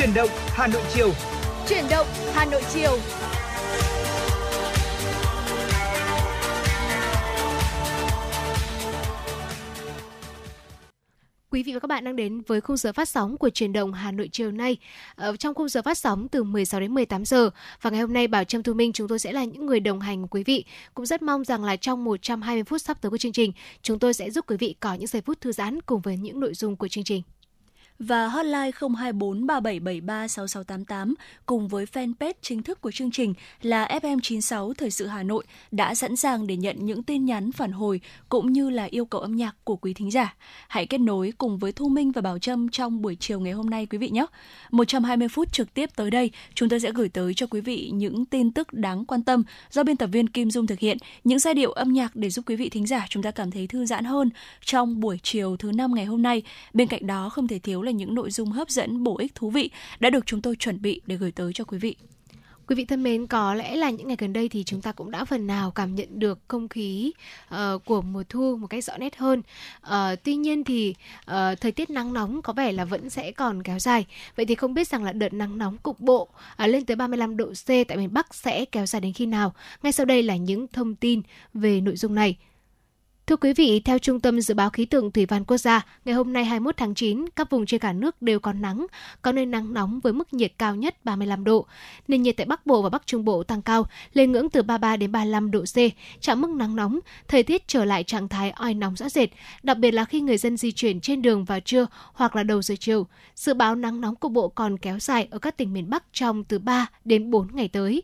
Chuyển động Hà Nội chiều. Chuyển động Hà Nội chiều. Quý vị và các bạn đang đến với khung giờ phát sóng của truyền động Hà Nội chiều nay. Ở trong khung giờ phát sóng từ 16 đến 18 giờ và ngày hôm nay Bảo Trâm Thu Minh chúng tôi sẽ là những người đồng hành quý vị. Cũng rất mong rằng là trong 120 phút sắp tới của chương trình, chúng tôi sẽ giúp quý vị có những giây phút thư giãn cùng với những nội dung của chương trình và hotline 024 3773 6688 cùng với fanpage chính thức của chương trình là FM96 Thời sự Hà Nội đã sẵn sàng để nhận những tin nhắn phản hồi cũng như là yêu cầu âm nhạc của quý thính giả. Hãy kết nối cùng với Thu Minh và Bảo Trâm trong buổi chiều ngày hôm nay quý vị nhé. 120 phút trực tiếp tới đây, chúng tôi sẽ gửi tới cho quý vị những tin tức đáng quan tâm do biên tập viên Kim Dung thực hiện, những giai điệu âm nhạc để giúp quý vị thính giả chúng ta cảm thấy thư giãn hơn trong buổi chiều thứ năm ngày hôm nay. Bên cạnh đó không thể thiếu là là những nội dung hấp dẫn, bổ ích, thú vị đã được chúng tôi chuẩn bị để gửi tới cho quý vị. Quý vị thân mến, có lẽ là những ngày gần đây thì chúng ta cũng đã phần nào cảm nhận được không khí uh, của mùa thu một cách rõ nét hơn. Uh, tuy nhiên thì uh, thời tiết nắng nóng có vẻ là vẫn sẽ còn kéo dài. Vậy thì không biết rằng là đợt nắng nóng cục bộ uh, lên tới 35 độ C tại miền Bắc sẽ kéo dài đến khi nào? Ngay sau đây là những thông tin về nội dung này. Thưa quý vị, theo Trung tâm Dự báo Khí tượng Thủy văn Quốc gia, ngày hôm nay 21 tháng 9, các vùng trên cả nước đều có nắng, có nơi nắng nóng với mức nhiệt cao nhất 35 độ. Nền nhiệt tại Bắc Bộ và Bắc Trung Bộ tăng cao, lên ngưỡng từ 33 đến 35 độ C, chạm mức nắng nóng, thời tiết trở lại trạng thái oi nóng rõ rệt, đặc biệt là khi người dân di chuyển trên đường vào trưa hoặc là đầu giờ chiều. Dự báo nắng nóng cục bộ còn kéo dài ở các tỉnh miền Bắc trong từ 3 đến 4 ngày tới.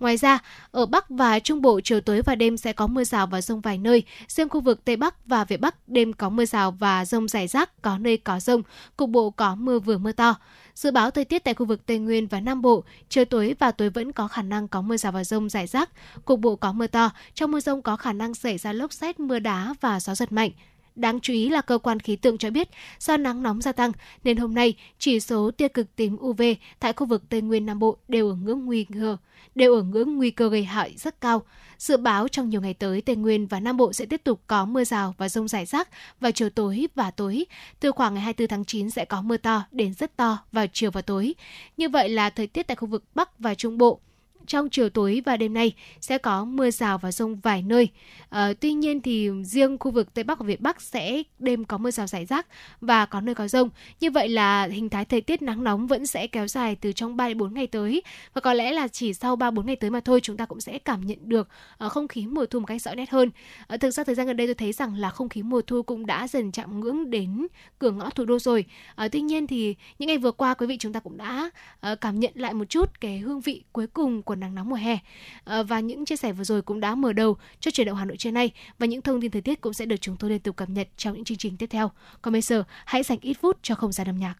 Ngoài ra, ở Bắc và Trung Bộ chiều tối và đêm sẽ có mưa rào và rông vài nơi. Riêng khu vực Tây Bắc và Việt Bắc đêm có mưa rào và rông rải rác, có nơi có rông, cục bộ có mưa vừa mưa to. Dự báo thời tiết tại khu vực Tây Nguyên và Nam Bộ, chiều tối và tối vẫn có khả năng có mưa rào và rông rải rác, cục bộ có mưa to. Trong mưa rông có khả năng xảy ra lốc xét, mưa đá và gió giật mạnh. Đáng chú ý là cơ quan khí tượng cho biết do nắng nóng gia tăng nên hôm nay chỉ số tia cực tím UV tại khu vực Tây Nguyên Nam Bộ đều ở ngưỡng nguy cơ đều ở ngưỡng nguy cơ gây hại rất cao. Dự báo trong nhiều ngày tới, Tây Nguyên và Nam Bộ sẽ tiếp tục có mưa rào và rông rải rác vào chiều tối và tối. Từ khoảng ngày 24 tháng 9 sẽ có mưa to đến rất to vào chiều và tối. Như vậy là thời tiết tại khu vực Bắc và Trung Bộ trong chiều tối và đêm nay sẽ có mưa rào và rông vài nơi. À, tuy nhiên thì riêng khu vực Tây Bắc và Việt Bắc sẽ đêm có mưa rào rải rác và có nơi có rông. Như vậy là hình thái thời tiết nắng nóng vẫn sẽ kéo dài từ trong 3 đến 4 ngày tới và có lẽ là chỉ sau 3 4 ngày tới mà thôi chúng ta cũng sẽ cảm nhận được uh, không khí mùa thu một cách rõ nét hơn. Uh, thực ra thời gian gần đây tôi thấy rằng là không khí mùa thu cũng đã dần chạm ngưỡng đến cửa ngõ thủ đô rồi. Uh, tuy nhiên thì những ngày vừa qua quý vị chúng ta cũng đã uh, cảm nhận lại một chút cái hương vị cuối cùng của của nắng nóng mùa hè. À, và những chia sẻ vừa rồi cũng đã mở đầu cho chuyển động Hà Nội trưa nay và những thông tin thời tiết cũng sẽ được chúng tôi liên tục cập nhật trong những chương trình tiếp theo. Còn bây giờ, hãy dành ít phút cho không gian âm nhạc.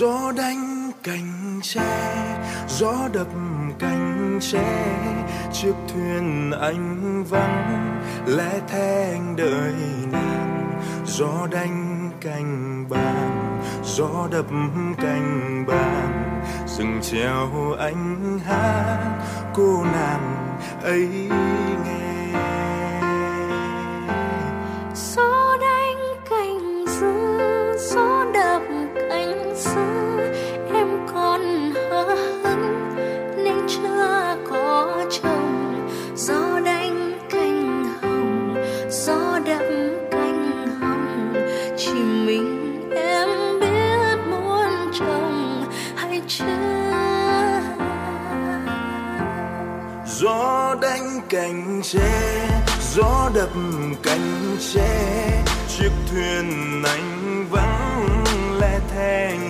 Gió đánh cành tre, gió đập cành tre, chiếc thuyền anh vắng, lẽ thế anh đợi nàng gió đánh cành bàn, gió đập cành bàn rừng treo anh hát, cô nàng ấy nghe cành tre gió đập cành tre chiếc thuyền anh vắng lẻ thèn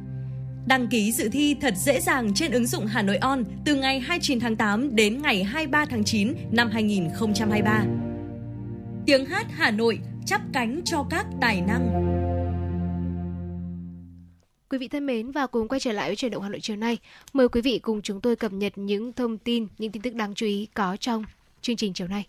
Đăng ký dự thi thật dễ dàng trên ứng dụng Hà Nội On từ ngày 29 tháng 8 đến ngày 23 tháng 9 năm 2023. Tiếng hát Hà Nội chắp cánh cho các tài năng. Quý vị thân mến và cùng quay trở lại với chuyển động Hà Nội chiều nay. Mời quý vị cùng chúng tôi cập nhật những thông tin, những tin tức đáng chú ý có trong chương trình chiều nay.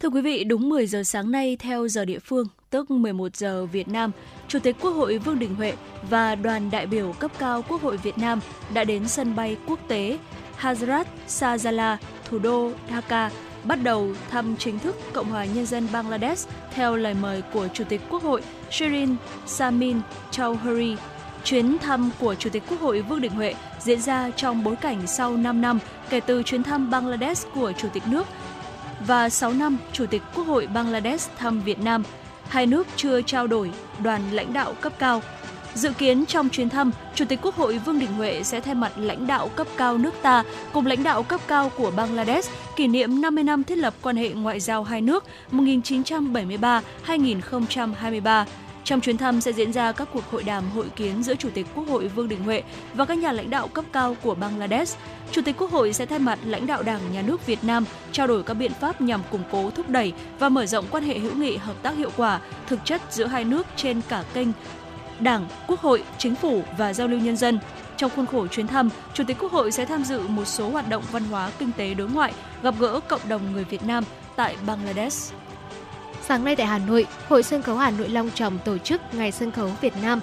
Thưa quý vị, đúng 10 giờ sáng nay theo giờ địa phương, tức 11 giờ Việt Nam, Chủ tịch Quốc hội Vương Đình Huệ và đoàn đại biểu cấp cao Quốc hội Việt Nam đã đến sân bay quốc tế Hazrat Shahjalal, thủ đô Dhaka, bắt đầu thăm chính thức Cộng hòa Nhân dân Bangladesh theo lời mời của Chủ tịch Quốc hội Shirin Samin Chowdhury. Chuyến thăm của Chủ tịch Quốc hội Vương Đình Huệ diễn ra trong bối cảnh sau 5 năm kể từ chuyến thăm Bangladesh của Chủ tịch nước và 6 năm Chủ tịch Quốc hội Bangladesh thăm Việt Nam. Hai nước chưa trao đổi đoàn lãnh đạo cấp cao. Dự kiến trong chuyến thăm, Chủ tịch Quốc hội Vương Đình Huệ sẽ thay mặt lãnh đạo cấp cao nước ta cùng lãnh đạo cấp cao của Bangladesh kỷ niệm 50 năm thiết lập quan hệ ngoại giao hai nước 1973-2023. Trong chuyến thăm sẽ diễn ra các cuộc hội đàm hội kiến giữa Chủ tịch Quốc hội Vương Đình Huệ và các nhà lãnh đạo cấp cao của Bangladesh. Chủ tịch Quốc hội sẽ thay mặt lãnh đạo Đảng, Nhà nước Việt Nam trao đổi các biện pháp nhằm củng cố, thúc đẩy và mở rộng quan hệ hữu nghị hợp tác hiệu quả, thực chất giữa hai nước trên cả kênh Đảng, Quốc hội, Chính phủ và giao lưu nhân dân. Trong khuôn khổ chuyến thăm, Chủ tịch Quốc hội sẽ tham dự một số hoạt động văn hóa, kinh tế đối ngoại, gặp gỡ cộng đồng người Việt Nam tại Bangladesh. Sáng nay tại Hà Nội, Hội Sân khấu Hà Nội Long Trọng tổ chức Ngày Sân khấu Việt Nam.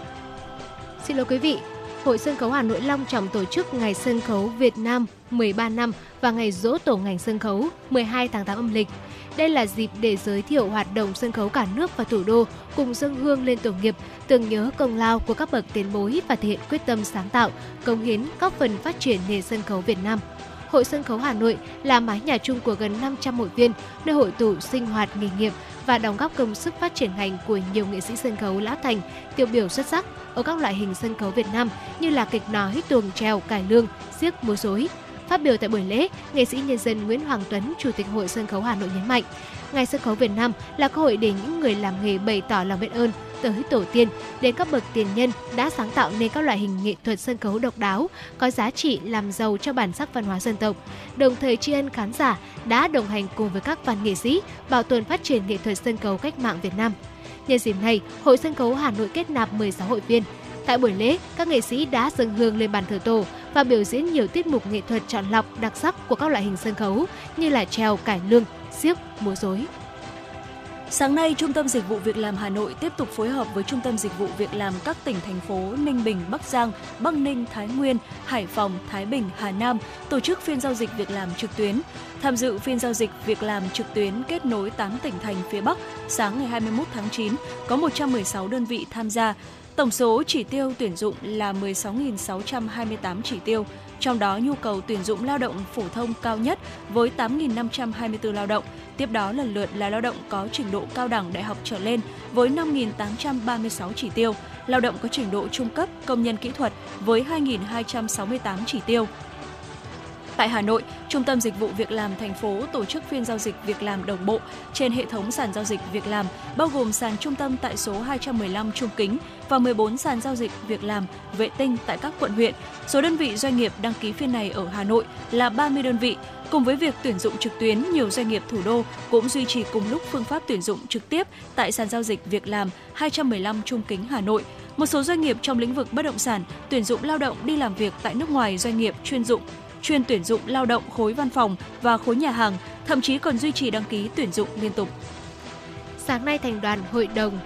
Xin lỗi quý vị, Hội Sân khấu Hà Nội Long Trọng tổ chức Ngày Sân khấu Việt Nam 13 năm và Ngày Dỗ Tổ ngành sân khấu 12 tháng 8 âm lịch. Đây là dịp để giới thiệu hoạt động sân khấu cả nước và thủ đô cùng dâng hương lên tổ nghiệp, tưởng nhớ công lao của các bậc tiền bối và thể hiện quyết tâm sáng tạo, công hiến góp phần phát triển nền sân khấu Việt Nam. Hội Sân khấu Hà Nội là mái nhà chung của gần 500 hội viên, nơi hội tụ sinh hoạt nghề nghiệp và đóng góp công sức phát triển ngành của nhiều nghệ sĩ sân khấu lão thành, tiêu biểu xuất sắc ở các loại hình sân khấu Việt Nam như là kịch nói, tuồng trèo, cải lương, xiếc múa rối. Phát biểu tại buổi lễ, nghệ sĩ nhân dân Nguyễn Hoàng Tuấn, Chủ tịch Hội Sân khấu Hà Nội nhấn mạnh, Ngày sân khấu Việt Nam là cơ hội để những người làm nghề bày tỏ lòng biết ơn tới tổ tiên đến các bậc tiền nhân đã sáng tạo nên các loại hình nghệ thuật sân khấu độc đáo, có giá trị làm giàu cho bản sắc văn hóa dân tộc, đồng thời tri ân khán giả đã đồng hành cùng với các văn nghệ sĩ bảo tồn phát triển nghệ thuật sân khấu cách mạng Việt Nam. Nhân dịp này, Hội Sân khấu Hà Nội kết nạp 16 hội viên. Tại buổi lễ, các nghệ sĩ đã dâng hương lên bàn thờ tổ và biểu diễn nhiều tiết mục nghệ thuật chọn lọc đặc sắc của các loại hình sân khấu như là trèo, cải lương, xiếc, múa rối. Sáng nay, Trung tâm Dịch vụ Việc làm Hà Nội tiếp tục phối hợp với Trung tâm Dịch vụ Việc làm các tỉnh thành phố Ninh Bình, Bắc Giang, Bắc Ninh, Thái Nguyên, Hải Phòng, Thái Bình, Hà Nam tổ chức phiên giao dịch việc làm trực tuyến. Tham dự phiên giao dịch việc làm trực tuyến kết nối 8 tỉnh thành phía Bắc, sáng ngày 21 tháng 9 có 116 đơn vị tham gia. Tổng số chỉ tiêu tuyển dụng là 16.628 chỉ tiêu, trong đó nhu cầu tuyển dụng lao động phổ thông cao nhất với 8.524 lao động. Tiếp đó lần lượt là lao động có trình độ cao đẳng đại học trở lên với 5.836 chỉ tiêu, lao động có trình độ trung cấp, công nhân kỹ thuật với 2.268 chỉ tiêu. Tại Hà Nội, Trung tâm Dịch vụ Việc làm thành phố tổ chức phiên giao dịch việc làm đồng bộ trên hệ thống sàn giao dịch việc làm, bao gồm sàn trung tâm tại số 215 Trung Kính và 14 sàn giao dịch việc làm vệ tinh tại các quận huyện. Số đơn vị doanh nghiệp đăng ký phiên này ở Hà Nội là 30 đơn vị. Cùng với việc tuyển dụng trực tuyến, nhiều doanh nghiệp thủ đô cũng duy trì cùng lúc phương pháp tuyển dụng trực tiếp tại sàn giao dịch việc làm 215 Trung Kính Hà Nội. Một số doanh nghiệp trong lĩnh vực bất động sản tuyển dụng lao động đi làm việc tại nước ngoài doanh nghiệp chuyên dụng chuyên tuyển dụng lao động khối văn phòng và khối nhà hàng, thậm chí còn duy trì đăng ký tuyển dụng liên tục. Sáng nay thành đoàn hội đồng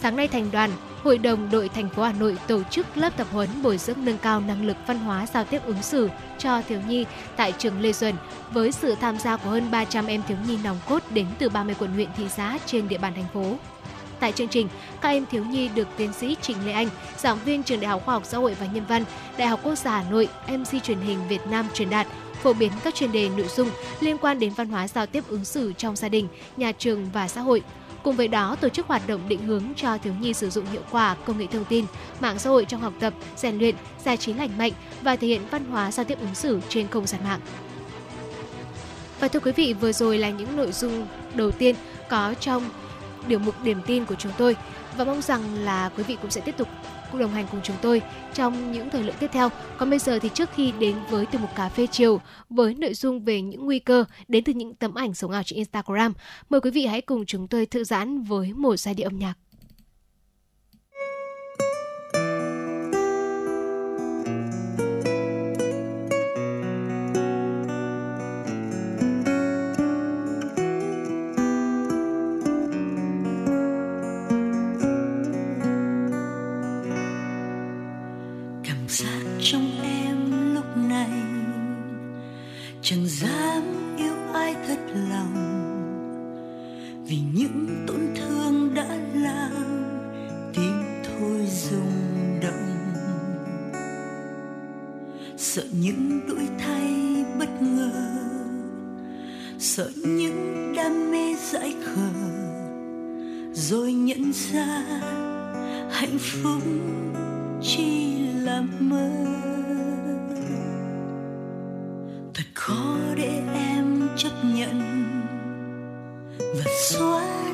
Sáng nay thành đoàn Hội đồng đội thành phố Hà Nội tổ chức lớp tập huấn bồi dưỡng nâng cao năng lực văn hóa giao tiếp ứng xử cho thiếu nhi tại trường Lê Duẩn với sự tham gia của hơn 300 em thiếu nhi nòng cốt đến từ 30 quận huyện thị xã trên địa bàn thành phố. Tại chương trình, các em thiếu nhi được tiến sĩ Trình Lê Anh, giảng viên trường Đại học Khoa học Xã hội và Nhân văn, Đại học Quốc gia Hà Nội, MC truyền hình Việt Nam truyền đạt phổ biến các chuyên đề nội dung liên quan đến văn hóa giao tiếp ứng xử trong gia đình, nhà trường và xã hội. Cùng với đó, tổ chức hoạt động định hướng cho thiếu nhi sử dụng hiệu quả công nghệ thông tin, mạng xã hội trong học tập, rèn luyện, giải trí lành mạnh và thể hiện văn hóa giao tiếp ứng xử trên không gian mạng. Và thưa quý vị, vừa rồi là những nội dung đầu tiên có trong điều mục điểm tin của chúng tôi và mong rằng là quý vị cũng sẽ tiếp tục cùng đồng hành cùng chúng tôi trong những thời lượng tiếp theo. Còn bây giờ thì trước khi đến với từ mục cà phê chiều với nội dung về những nguy cơ đến từ những tấm ảnh sống ảo trên Instagram, mời quý vị hãy cùng chúng tôi thư giãn với một giai điệu âm nhạc. Sợ những đam mê dại khờ, rồi nhận ra hạnh phúc chỉ là mơ. Thật khó để em chấp nhận và xóa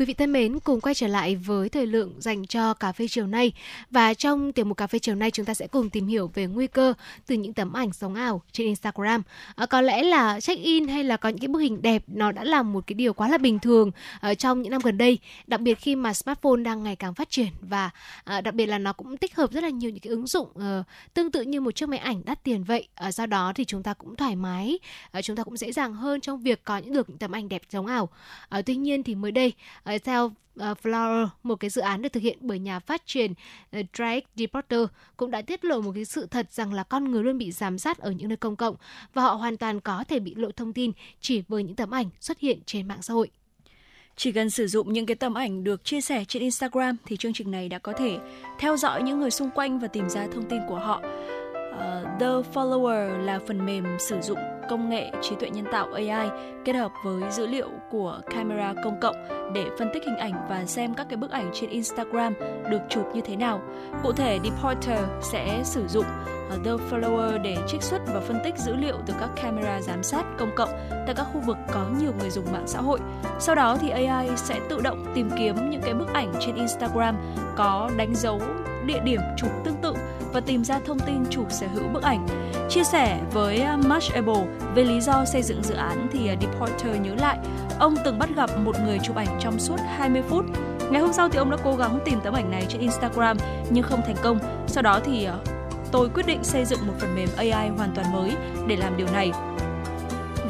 Quý vị thân mến, cùng quay trở lại với thời lượng dành cho cà phê chiều nay. Và trong tiểu mục cà phê chiều nay chúng ta sẽ cùng tìm hiểu về nguy cơ từ những tấm ảnh sống ảo trên Instagram. À, có lẽ là check-in hay là có những cái bức hình đẹp nó đã là một cái điều quá là bình thường ở trong những năm gần đây. Đặc biệt khi mà smartphone đang ngày càng phát triển và à, đặc biệt là nó cũng tích hợp rất là nhiều những cái ứng dụng uh, tương tự như một chiếc máy ảnh đắt tiền vậy. À, do đó thì chúng ta cũng thoải mái, à, chúng ta cũng dễ dàng hơn trong việc có những được những tấm ảnh đẹp sống ảo. À, tuy nhiên thì mới đây Ờ, theo uh, Flower, một cái dự án được thực hiện bởi nhà phát triển uh, Drake Deporter cũng đã tiết lộ một cái sự thật rằng là con người luôn bị giám sát ở những nơi công cộng và họ hoàn toàn có thể bị lộ thông tin chỉ với những tấm ảnh xuất hiện trên mạng xã hội. Chỉ cần sử dụng những cái tấm ảnh được chia sẻ trên Instagram thì chương trình này đã có thể theo dõi những người xung quanh và tìm ra thông tin của họ. Uh, The Follower là phần mềm sử dụng công nghệ trí tuệ nhân tạo AI kết hợp với dữ liệu của camera công cộng để phân tích hình ảnh và xem các cái bức ảnh trên Instagram được chụp như thế nào. Cụ thể, Deporter sẽ sử dụng ờ, The Follower để trích xuất và phân tích dữ liệu từ các camera giám sát công cộng tại các khu vực có nhiều người dùng mạng xã hội. Sau đó thì AI sẽ tự động tìm kiếm những cái bức ảnh trên Instagram có đánh dấu địa điểm chụp tương tự và tìm ra thông tin chủ sở hữu bức ảnh. Chia sẻ với à, Mashable về lý do xây dựng dự án thì à, Deporter nhớ lại, ông từng bắt gặp một người chụp ảnh trong suốt 20 phút. Ngày hôm sau thì ông đã cố gắng tìm tấm ảnh này trên Instagram nhưng không thành công. Sau đó thì à, tôi quyết định xây dựng một phần mềm AI hoàn toàn mới để làm điều này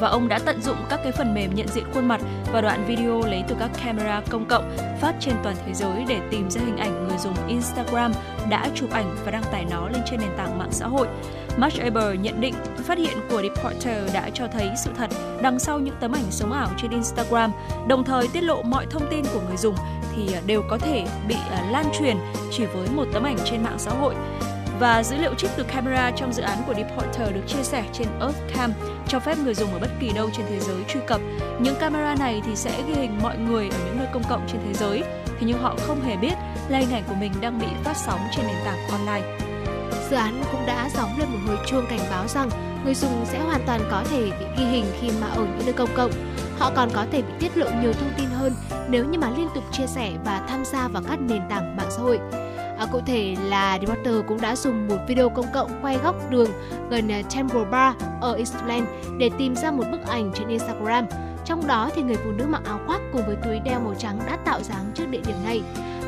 và ông đã tận dụng các cái phần mềm nhận diện khuôn mặt và đoạn video lấy từ các camera công cộng phát trên toàn thế giới để tìm ra hình ảnh người dùng Instagram đã chụp ảnh và đăng tải nó lên trên nền tảng mạng xã hội. Mark Eber nhận định phát hiện của Reporter đã cho thấy sự thật đằng sau những tấm ảnh sống ảo trên Instagram, đồng thời tiết lộ mọi thông tin của người dùng thì à, đều có thể bị à, lan truyền chỉ với một tấm ảnh trên mạng xã hội và dữ liệu trích từ camera trong dự án của Deepwater được chia sẻ trên EarthCam cho phép người dùng ở bất kỳ đâu trên thế giới truy cập. Những camera này thì sẽ ghi hình mọi người ở những nơi công cộng trên thế giới, thế nhưng họ không hề biết là hình ảnh của mình đang bị phát sóng trên nền tảng online. Dự án cũng đã gióng lên một hồi chuông cảnh báo rằng người dùng sẽ hoàn toàn có thể bị ghi hình khi mà ở những nơi công cộng. Họ còn có thể bị tiết lộ nhiều thông tin hơn nếu như mà liên tục chia sẻ và tham gia vào các nền tảng mạng xã hội. À, cụ thể là Reporter cũng đã dùng một video công cộng quay góc đường gần à, Temple Bar ở Iceland để tìm ra một bức ảnh trên Instagram. Trong đó thì người phụ nữ mặc áo khoác cùng với túi đeo màu trắng đã tạo dáng trước địa điểm này.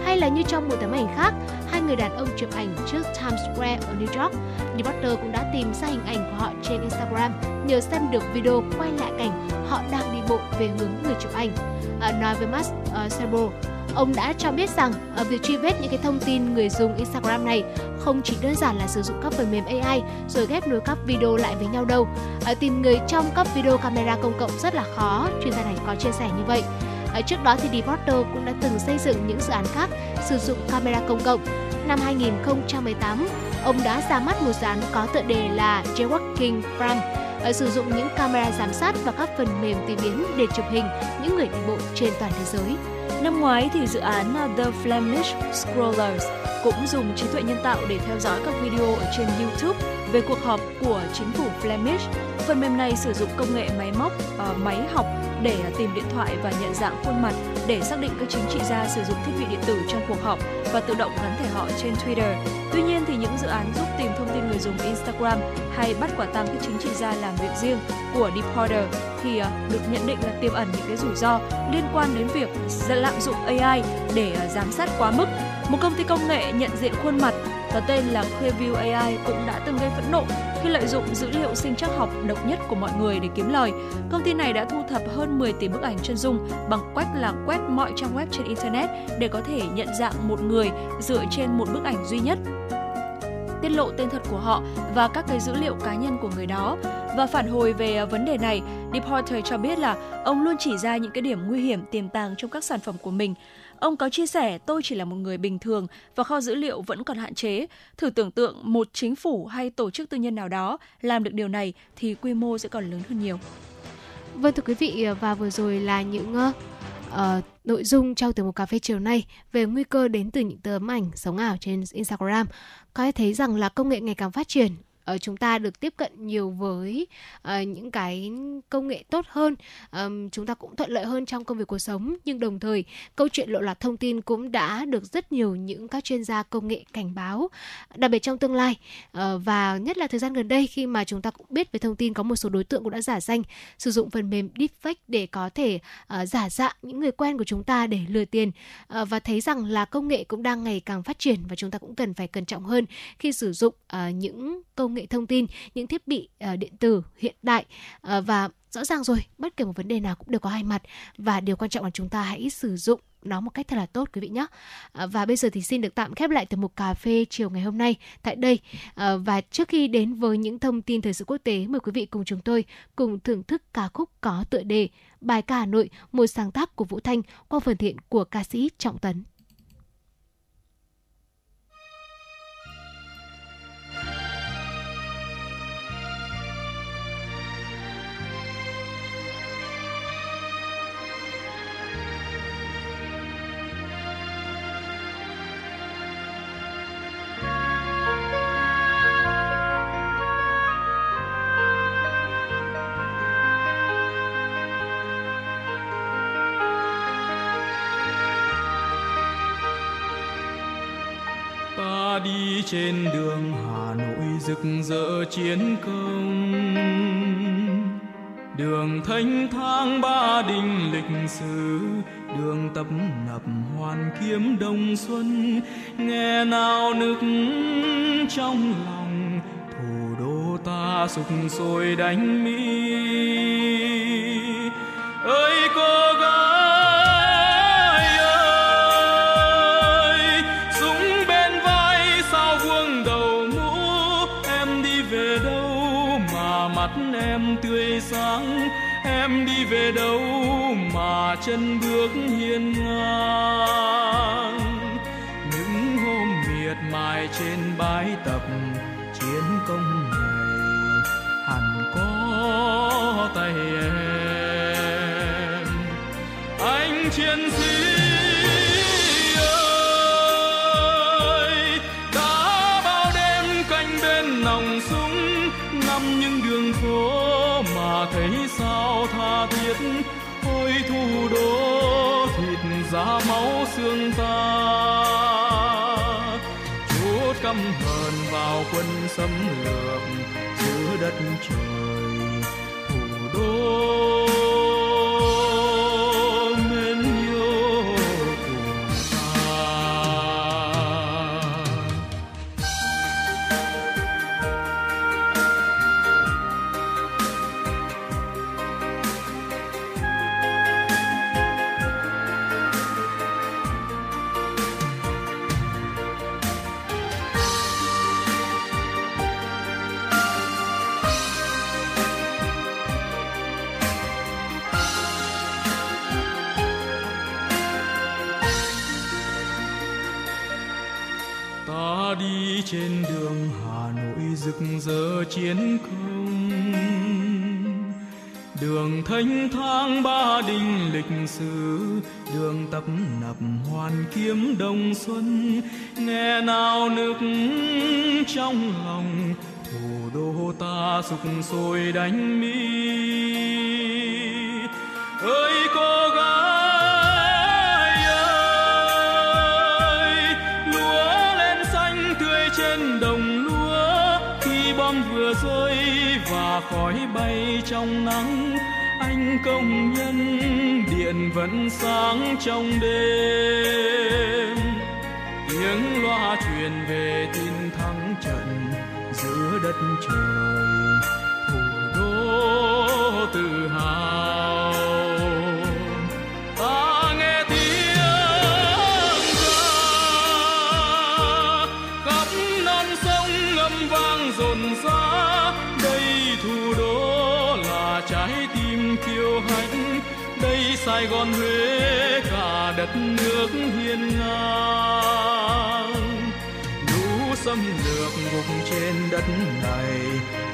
Hay là như trong một tấm ảnh khác, hai người đàn ông chụp ảnh trước Times Square ở New York. Reporter cũng đã tìm ra hình ảnh của họ trên Instagram nhờ xem được video quay lại cảnh họ đang đi bộ về hướng người chụp ảnh. À, nói với Max uh, Sebo, Ông đã cho biết rằng ở việc truy vết những cái thông tin người dùng Instagram này không chỉ đơn giản là sử dụng các phần mềm AI rồi ghép nối các video lại với nhau đâu. À, tìm người trong các video camera công cộng rất là khó, chuyên gia này có chia sẻ như vậy. À, trước đó thì Deporter cũng đã từng xây dựng những dự án khác sử dụng camera công cộng. Năm 2018, ông đã ra mắt một dự án có tựa đề là Jaywalking Prime sử dụng những camera giám sát và các phần mềm tùy biến để chụp hình những người đi bộ trên toàn thế giới. Năm ngoái thì dự án The Flemish Scrollers cũng dùng trí tuệ nhân tạo để theo dõi các video ở trên YouTube về cuộc họp của chính phủ Flemish. Phần mềm này sử dụng công nghệ máy móc, uh, máy học để tìm điện thoại và nhận dạng khuôn mặt để xác định các chính trị gia sử dụng thiết bị điện tử trong cuộc họp và tự động gắn thẻ họ trên Twitter. Tuy nhiên thì những dự án giúp tìm thông tin người dùng Instagram hay bắt quả tang các chính trị gia làm việc riêng của Deepwater thì à, được nhận định là tiềm ẩn những cái rủi ro liên quan đến việc lạm dụng AI để à, giám sát quá mức. Một công ty công nghệ nhận diện khuôn mặt có tên là Clearview AI cũng đã từng gây phẫn nộ khi lợi dụng dữ liệu sinh trắc học độc nhất của mọi người để kiếm lời. Công ty này đã thu thập hơn 10 tỷ bức ảnh chân dung bằng quét là quét mọi trang web trên internet để có thể nhận dạng một người dựa trên một bức ảnh duy nhất tiết lộ tên thật của họ và các cái dữ liệu cá nhân của người đó. Và phản hồi về à, vấn đề này, Deporter cho biết là ông luôn chỉ ra những cái điểm nguy hiểm tiềm tàng trong các sản phẩm của mình. Ông có chia sẻ tôi chỉ là một người bình thường và kho dữ liệu vẫn còn hạn chế. Thử tưởng tượng một chính phủ hay tổ chức tư nhân nào đó làm được điều này thì quy mô sẽ còn lớn hơn nhiều. Vâng thưa quý vị và vừa rồi là những uh, nội dung trong từ một cà phê chiều nay về nguy cơ đến từ những tấm ảnh sống ảo trên Instagram. Có thể thấy rằng là công nghệ ngày càng phát triển uh, chúng ta được tiếp cận nhiều với uh, những cái công nghệ tốt hơn. Um, chúng ta cũng thuận lợi hơn trong công việc cuộc sống. Nhưng đồng thời câu chuyện lộ lọt thông tin cũng đã được rất nhiều những các chuyên gia công nghệ cảnh báo đặc biệt trong tương lai. Uh, và nhất là thời gian gần đây khi mà chúng ta cũng biết về thông tin có một số đối tượng cũng đã giả danh sử dụng phần mềm deepfake để có thể uh, giả dạng những người quen của chúng ta để lừa tiền. Uh, và thấy rằng là công nghệ cũng đang ngày càng phát triển và chúng ta cũng cần phải cẩn trọng hơn khi sử dụng uh, những công công nghệ thông tin, những thiết bị uh, điện tử hiện đại uh, và rõ ràng rồi, bất kể một vấn đề nào cũng đều có hai mặt và điều quan trọng là chúng ta hãy sử dụng nó một cách thật là tốt quý vị nhé. À, và bây giờ thì xin được tạm khép lại từ một cà phê chiều ngày hôm nay tại đây. À, và trước khi đến với những thông tin thời sự quốc tế, mời quý vị cùng chúng tôi cùng thưởng thức ca khúc có tựa đề Bài ca Hà Nội, một sáng tác của Vũ Thanh qua phần thiện của ca sĩ Trọng Tấn. Trên đường hà nội rực rỡ chiến công. Đường thanh thang ba đình lịch sử, đường tập nập hoàn kiếm đông xuân. Nghe nào nức trong lòng, thủ đô ta sục sôi đánh mỹ ơi cô mà chân vào quân chiến công đường thanh thang ba đình lịch sử, đường tập nập hoàn kiếm đông xuân. Nghe nào nức trong lòng, thủ đô ta sục sôi đánh mi. Ơi cô khói bay trong nắng, anh công nhân điện vẫn sáng trong đêm. Tiếng loa truyền về tin thắng trận giữa đất trời. Sài gòn huế cả đất nước hiên ngang. Lũ xâm lược vùng trên đất này,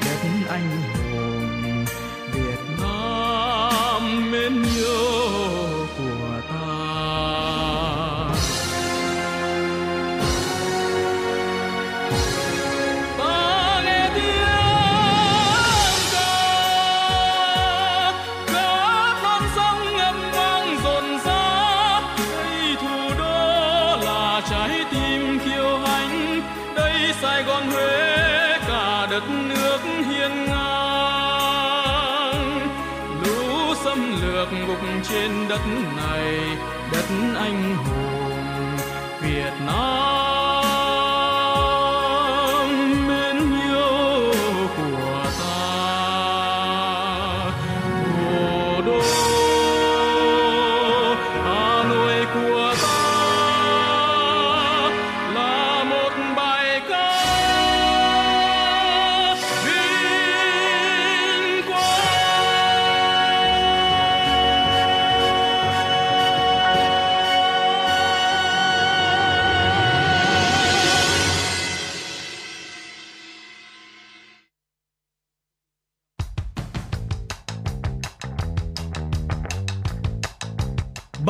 đất anh hùng việt nam mến yêu đất này đất anh hùng việt nam.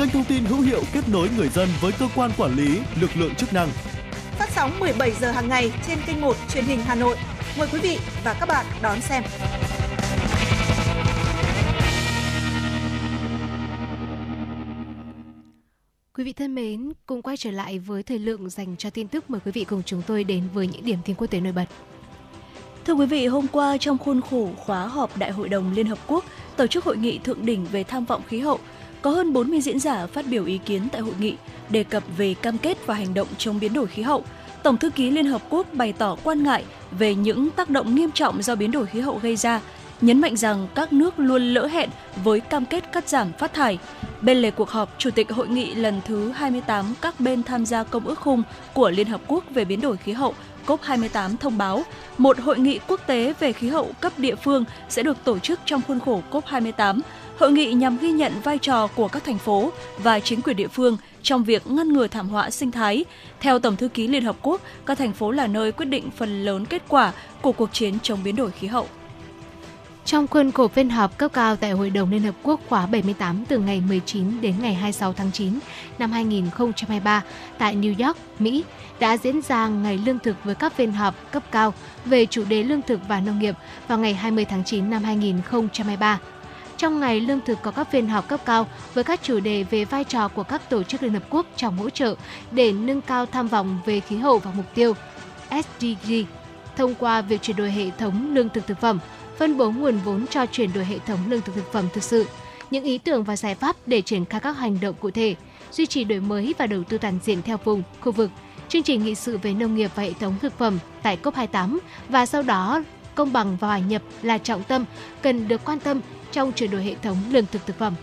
kênh thông tin hữu hiệu kết nối người dân với cơ quan quản lý, lực lượng chức năng. Phát sóng 17 giờ hàng ngày trên kênh 1 truyền hình Hà Nội. Mời quý vị và các bạn đón xem. Quý vị thân mến, cùng quay trở lại với thời lượng dành cho tin tức mời quý vị cùng chúng tôi đến với những điểm tin quốc tế nổi bật. Thưa quý vị, hôm qua trong khuôn khổ khóa họp Đại hội đồng Liên Hợp Quốc tổ chức hội nghị thượng đỉnh về tham vọng khí hậu, có hơn 40 diễn giả phát biểu ý kiến tại hội nghị đề cập về cam kết và hành động chống biến đổi khí hậu. Tổng thư ký Liên Hợp Quốc bày tỏ quan ngại về những tác động nghiêm trọng do biến đổi khí hậu gây ra, nhấn mạnh rằng các nước luôn lỡ hẹn với cam kết cắt giảm phát thải. Bên lề cuộc họp, Chủ tịch hội nghị lần thứ 28 các bên tham gia Công ước khung của Liên Hợp Quốc về biến đổi khí hậu COP28 thông báo một hội nghị quốc tế về khí hậu cấp địa phương sẽ được tổ chức trong khuôn khổ COP28. Hội nghị nhằm ghi nhận vai trò của các thành phố và chính quyền địa phương trong việc ngăn ngừa thảm họa sinh thái. Theo Tổng thư ký Liên Hợp Quốc, các thành phố là nơi quyết định phần lớn kết quả của cuộc chiến chống biến đổi khí hậu. Trong khuôn khổ phiên họp cấp cao tại Hội đồng Liên Hợp Quốc khóa 78 từ ngày 19 đến ngày 26 tháng 9 năm 2023 tại New York, Mỹ, đã diễn ra ngày lương thực với các phiên họp cấp cao về chủ đề lương thực và nông nghiệp vào ngày 20 tháng 9 năm 2023. Trong ngày lương thực có các phiên họp cấp cao với các chủ đề về vai trò của các tổ chức Liên Hợp Quốc trong hỗ trợ để nâng cao tham vọng về khí hậu và mục tiêu SDG thông qua việc chuyển đổi hệ thống lương thực thực phẩm, phân bố nguồn vốn cho chuyển đổi hệ thống lương thực thực phẩm thực sự, những ý tưởng và giải pháp để triển khai các hành động cụ thể, duy trì đổi mới và đầu tư toàn diện theo vùng, khu vực, chương trình nghị sự về nông nghiệp và hệ thống thực phẩm tại COP28 và sau đó công bằng và hòa nhập là trọng tâm cần được quan tâm trong chuyển đổi hệ thống lương thực thực phẩm.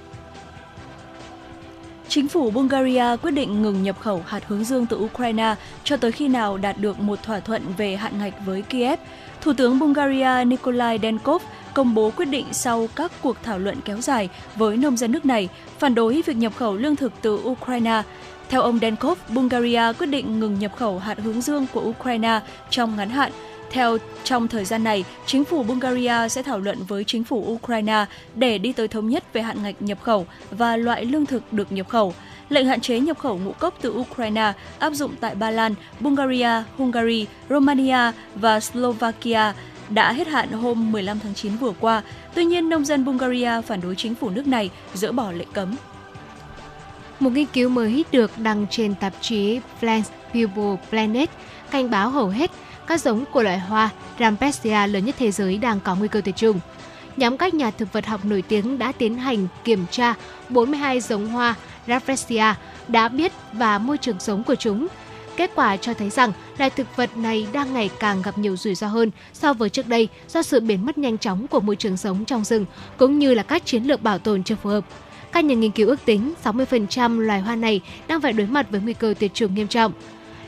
Chính phủ Bulgaria quyết định ngừng nhập khẩu hạt hướng dương từ Ukraine cho tới khi nào đạt được một thỏa thuận về hạn ngạch với Kiev. Thủ tướng Bulgaria Nikolai Denkov công bố quyết định sau các cuộc thảo luận kéo dài với nông dân nước này phản đối việc nhập khẩu lương thực từ Ukraine. Theo ông Denkov, Bulgaria quyết định ngừng nhập khẩu hạt hướng dương của Ukraine trong ngắn hạn theo trong thời gian này, chính phủ Bulgaria sẽ thảo luận với chính phủ Ukraine để đi tới thống nhất về hạn ngạch nhập khẩu và loại lương thực được nhập khẩu. Lệnh hạn chế nhập khẩu ngũ cốc từ Ukraine áp dụng tại Ba Lan, Bulgaria, Hungary, Romania và Slovakia đã hết hạn hôm 15 tháng 9 vừa qua. Tuy nhiên, nông dân Bulgaria phản đối chính phủ nước này dỡ bỏ lệnh cấm. Một nghiên cứu mới được đăng trên tạp chí Plants People Planet cảnh báo hầu hết các giống của loài hoa Rampesia lớn nhất thế giới đang có nguy cơ tuyệt chủng. Nhóm các nhà thực vật học nổi tiếng đã tiến hành kiểm tra 42 giống hoa Rafflesia đã biết và môi trường sống của chúng. Kết quả cho thấy rằng loài thực vật này đang ngày càng gặp nhiều rủi ro hơn so với trước đây do sự biến mất nhanh chóng của môi trường sống trong rừng cũng như là các chiến lược bảo tồn chưa phù hợp. Các nhà nghiên cứu ước tính 60% loài hoa này đang phải đối mặt với nguy cơ tuyệt chủng nghiêm trọng.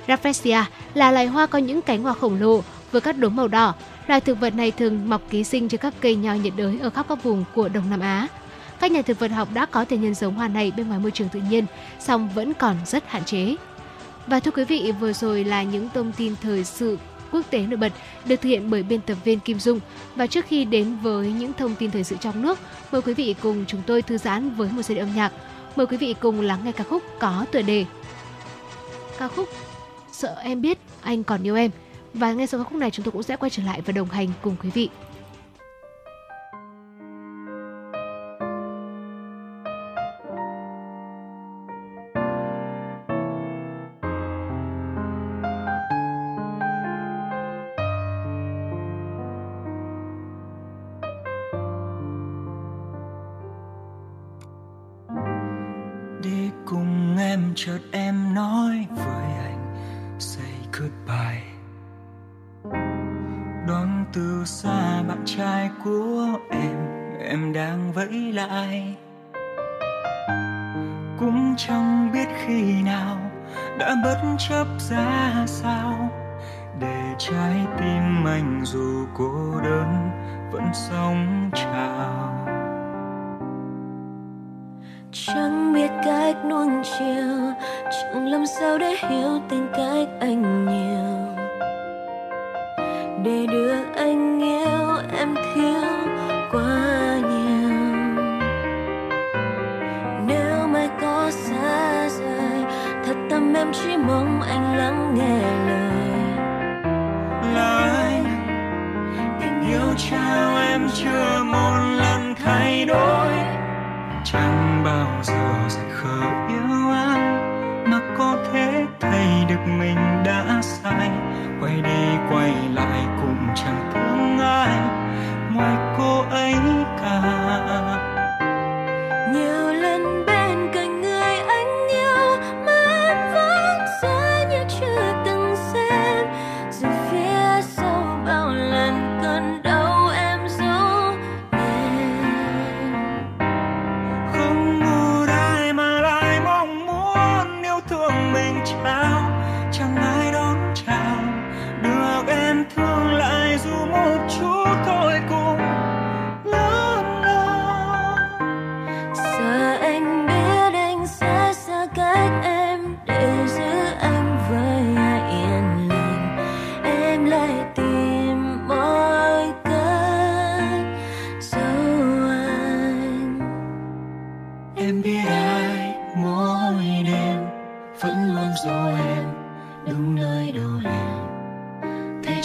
Rafflesia là loài hoa có những cánh hoa khổng lồ với các đốm màu đỏ. Loài thực vật này thường mọc ký sinh trên các cây nho nhiệt đới ở khắp các vùng của Đông Nam Á. Các nhà thực vật học đã có thể nhân giống hoa này bên ngoài môi trường tự nhiên, song vẫn còn rất hạn chế. Và thưa quý vị, vừa rồi là những thông tin thời sự quốc tế nổi bật được thực hiện bởi biên tập viên Kim Dung. Và trước khi đến với những thông tin thời sự trong nước, mời quý vị cùng chúng tôi thư giãn với một giai điệu âm nhạc. Mời quý vị cùng lắng nghe ca khúc có tựa đề ca khúc Sợ em biết anh còn yêu em. Và ngay sau ca khúc này chúng tôi cũng sẽ quay trở lại và đồng hành cùng quý vị.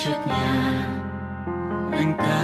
Trước nhà anh ta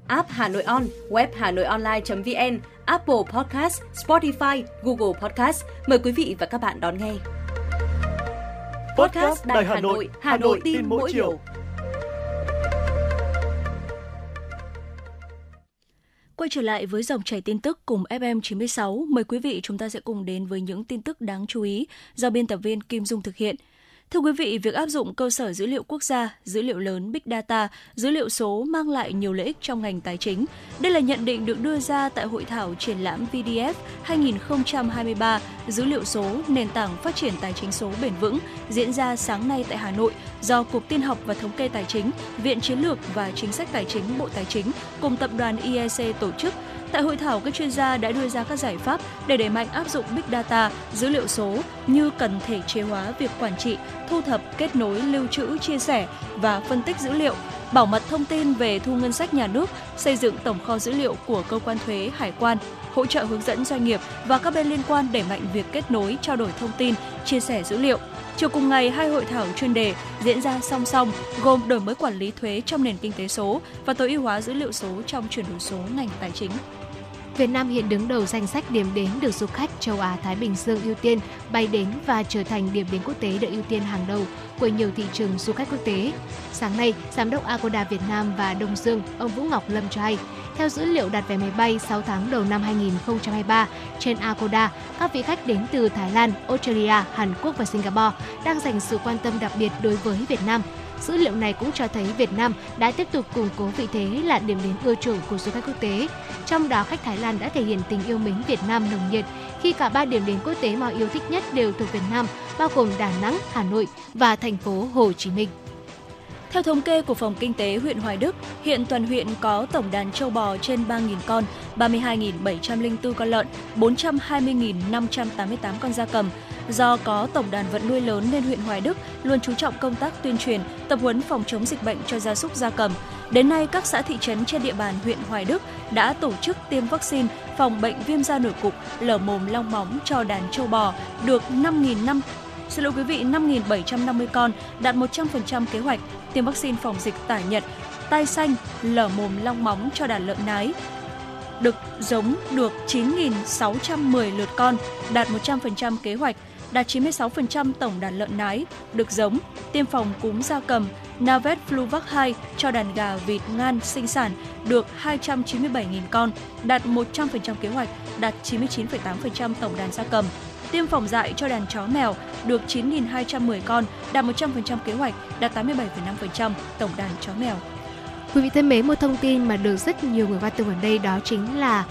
app Hà Nội On, web Hà Nội Online.vn, Apple Podcast, Spotify, Google Podcast. Mời quý vị và các bạn đón nghe. Podcast Đài Hà Nội, Hà Nội tin mỗi chiều. Quay trở lại với dòng chảy tin tức cùng FM 96, mời quý vị chúng ta sẽ cùng đến với những tin tức đáng chú ý do biên tập viên Kim Dung thực hiện. Thưa quý vị, việc áp dụng cơ sở dữ liệu quốc gia, dữ liệu lớn Big Data, dữ liệu số mang lại nhiều lợi ích trong ngành tài chính. Đây là nhận định được đưa ra tại hội thảo triển lãm VDF 2023 dữ liệu số, nền tảng phát triển tài chính số bền vững diễn ra sáng nay tại Hà Nội do Cục Tiên học và Thống kê Tài chính, Viện Chiến lược và Chính sách Tài chính Bộ Tài chính cùng tập đoàn IEC tổ chức Tại hội thảo, các chuyên gia đã đưa ra các giải pháp để đẩy mạnh áp dụng Big Data, dữ liệu số như cần thể chế hóa việc quản trị, thu thập, kết nối, lưu trữ, chia sẻ và phân tích dữ liệu, bảo mật thông tin về thu ngân sách nhà nước, xây dựng tổng kho dữ liệu của cơ quan thuế, hải quan, hỗ trợ hướng dẫn doanh nghiệp và các bên liên quan đẩy mạnh việc kết nối, trao đổi thông tin, chia sẻ dữ liệu. Chiều cùng ngày, hai hội thảo chuyên đề diễn ra song song, gồm đổi mới quản lý thuế trong nền kinh tế số và tối ưu hóa dữ liệu số trong chuyển đổi số ngành tài chính. Việt Nam hiện đứng đầu danh sách điểm đến được du khách châu Á Thái Bình Dương ưu tiên bay đến và trở thành điểm đến quốc tế được ưu tiên hàng đầu của nhiều thị trường du khách quốc tế. Sáng nay, Giám đốc Agoda Việt Nam và Đông Dương, ông Vũ Ngọc Lâm cho hay, theo dữ liệu đặt vé máy bay 6 tháng đầu năm 2023 trên Agoda, các vị khách đến từ Thái Lan, Australia, Hàn Quốc và Singapore đang dành sự quan tâm đặc biệt đối với Việt Nam. Dữ liệu này cũng cho thấy Việt Nam đã tiếp tục củng cố vị thế là điểm đến ưa chuộng của du khách quốc tế. Trong đó, khách Thái Lan đã thể hiện tình yêu mến Việt Nam nồng nhiệt khi cả ba điểm đến quốc tế mà yêu thích nhất đều thuộc Việt Nam, bao gồm Đà Nẵng, Hà Nội và thành phố Hồ Chí Minh. Theo thống kê của Phòng Kinh tế huyện Hoài Đức, hiện toàn huyện có tổng đàn châu bò trên 3.000 con, 32.704 con lợn, 420.588 con gia cầm. Do có tổng đàn vật nuôi lớn nên huyện Hoài Đức luôn chú trọng công tác tuyên truyền, tập huấn phòng chống dịch bệnh cho gia súc gia cầm. Đến nay, các xã thị trấn trên địa bàn huyện Hoài Đức đã tổ chức tiêm vaccine phòng bệnh viêm da nổi cục, lở mồm long móng cho đàn châu bò được 5.000 Xin lỗi quý vị, 5.750 con, đạt 100% kế hoạch tiêm vaccine phòng dịch tả Nhật, tai xanh, lở mồm long móng cho đàn lợn nái. Được giống được 9.610 lượt con, đạt 100% kế hoạch, đạt 96% tổng đàn lợn nái, được giống, tiêm phòng cúm gia cầm, Navet Fluvac 2 cho đàn gà, vịt, ngan sinh sản được 297.000 con, đạt 100% kế hoạch, đạt 99,8% tổng đàn gia cầm tiêm phòng dại cho đàn chó mèo được 9.210 con, đạt 100% kế hoạch, đạt 87,5% tổng đàn chó mèo. Quý vị thân mến, một thông tin mà được rất nhiều người quan tâm ở đây đó chính là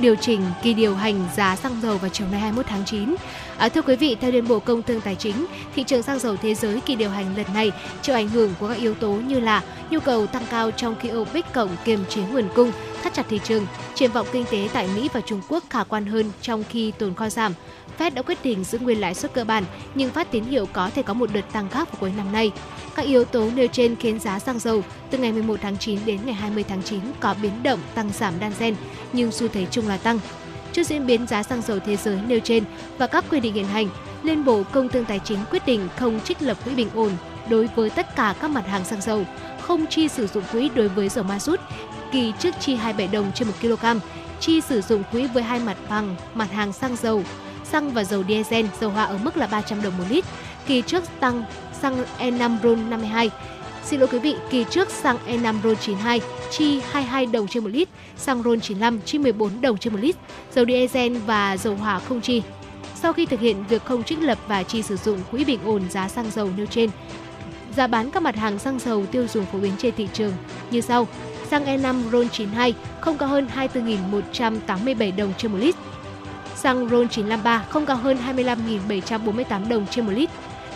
điều chỉnh kỳ điều hành giá xăng dầu vào chiều nay 21 tháng 9. À, thưa quý vị, theo Liên Bộ Công Thương Tài chính, thị trường xăng dầu thế giới kỳ điều hành lần này chịu ảnh hưởng của các yếu tố như là nhu cầu tăng cao trong khi OPEC cộng kiềm chế nguồn cung, thắt chặt thị trường, triển vọng kinh tế tại Mỹ và Trung Quốc khả quan hơn trong khi tồn kho giảm, Fed đã quyết định giữ nguyên lãi suất cơ bản nhưng phát tín hiệu có thể có một đợt tăng khác vào cuối năm nay. Các yếu tố nêu trên khiến giá xăng dầu từ ngày 11 tháng 9 đến ngày 20 tháng 9 có biến động tăng giảm đan xen nhưng xu thế chung là tăng. Trước diễn biến giá xăng dầu thế giới nêu trên và các quy định hiện hành, Liên Bộ Công Thương Tài chính quyết định không trích lập quỹ bình ổn đối với tất cả các mặt hàng xăng dầu, không chi sử dụng quỹ đối với dầu ma rút, kỳ trước chi 27 đồng trên 1 kg, chi sử dụng quỹ với hai mặt bằng mặt hàng xăng dầu xăng và dầu diesel, dầu hỏa ở mức là 300 đồng một lít. Kỳ trước tăng xăng E5 RON 52 Xin lỗi quý vị, kỳ trước xăng E5 RON 92 chi 22 đồng trên một lít, xăng RON 95 chi 14 đồng trên một lít, dầu diesel và dầu hỏa không chi. Sau khi thực hiện việc không trích lập và chi sử dụng quỹ bình ổn giá xăng dầu nêu trên, giá bán các mặt hàng xăng dầu tiêu dùng phổ biến trên thị trường như sau. Xăng E5 RON 92 không cao hơn 24.187 đồng trên một lít, Xăng RON 953 không cao hơn 25.748 đồng trên một lít.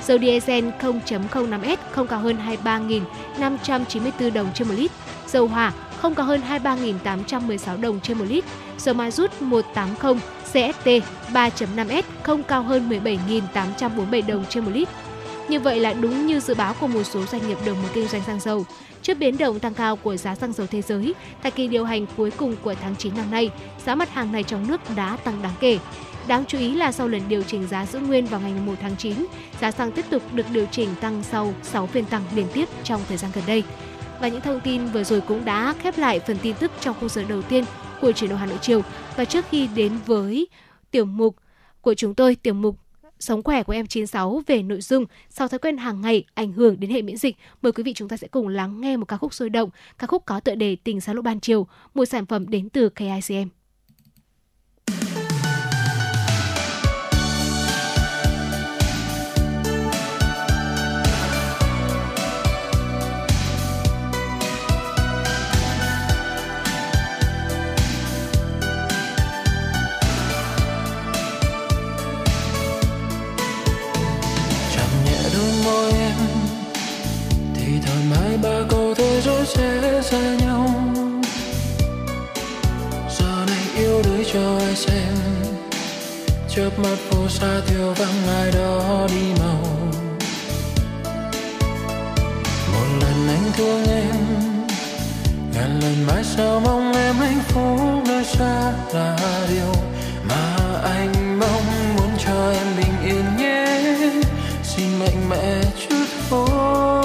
Dầu diesel 0.05S không cao hơn 23.594 đồng trên một lít. Dầu hỏa không cao hơn 23.816 đồng trên một lít. Dầu ma rút 180 CST 3.5S không cao hơn 17.847 đồng trên một lít. Như vậy là đúng như dự báo của một số doanh nghiệp đầu mối kinh doanh xăng dầu. Trước biến động tăng cao của giá xăng dầu thế giới, tại kỳ điều hành cuối cùng của tháng 9 năm nay, giá mặt hàng này trong nước đã tăng đáng kể. Đáng chú ý là sau lần điều chỉnh giá giữ nguyên vào ngày 1 tháng 9, giá xăng tiếp tục được điều chỉnh tăng sau 6 phiên tăng liên tiếp trong thời gian gần đây. Và những thông tin vừa rồi cũng đã khép lại phần tin tức trong khung giờ đầu tiên của chuyển đổi Hà Nội chiều. Và trước khi đến với tiểu mục của chúng tôi, tiểu mục Sống khỏe của em 96 về nội dung sau thói quen hàng ngày ảnh hưởng đến hệ miễn dịch. Mời quý vị chúng ta sẽ cùng lắng nghe một ca khúc sôi động, ca khúc có tựa đề Tình xa lúc ban chiều, một sản phẩm đến từ KICM. Chớp mắt phố xa thiếu vắng ai đó đi màu một lần anh thương em, ngàn lần mãi sao mong em hạnh phúc nơi xa là điều mà anh mong. Muốn cho em bình yên nhé, xin mạnh mẽ chút thôi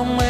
sao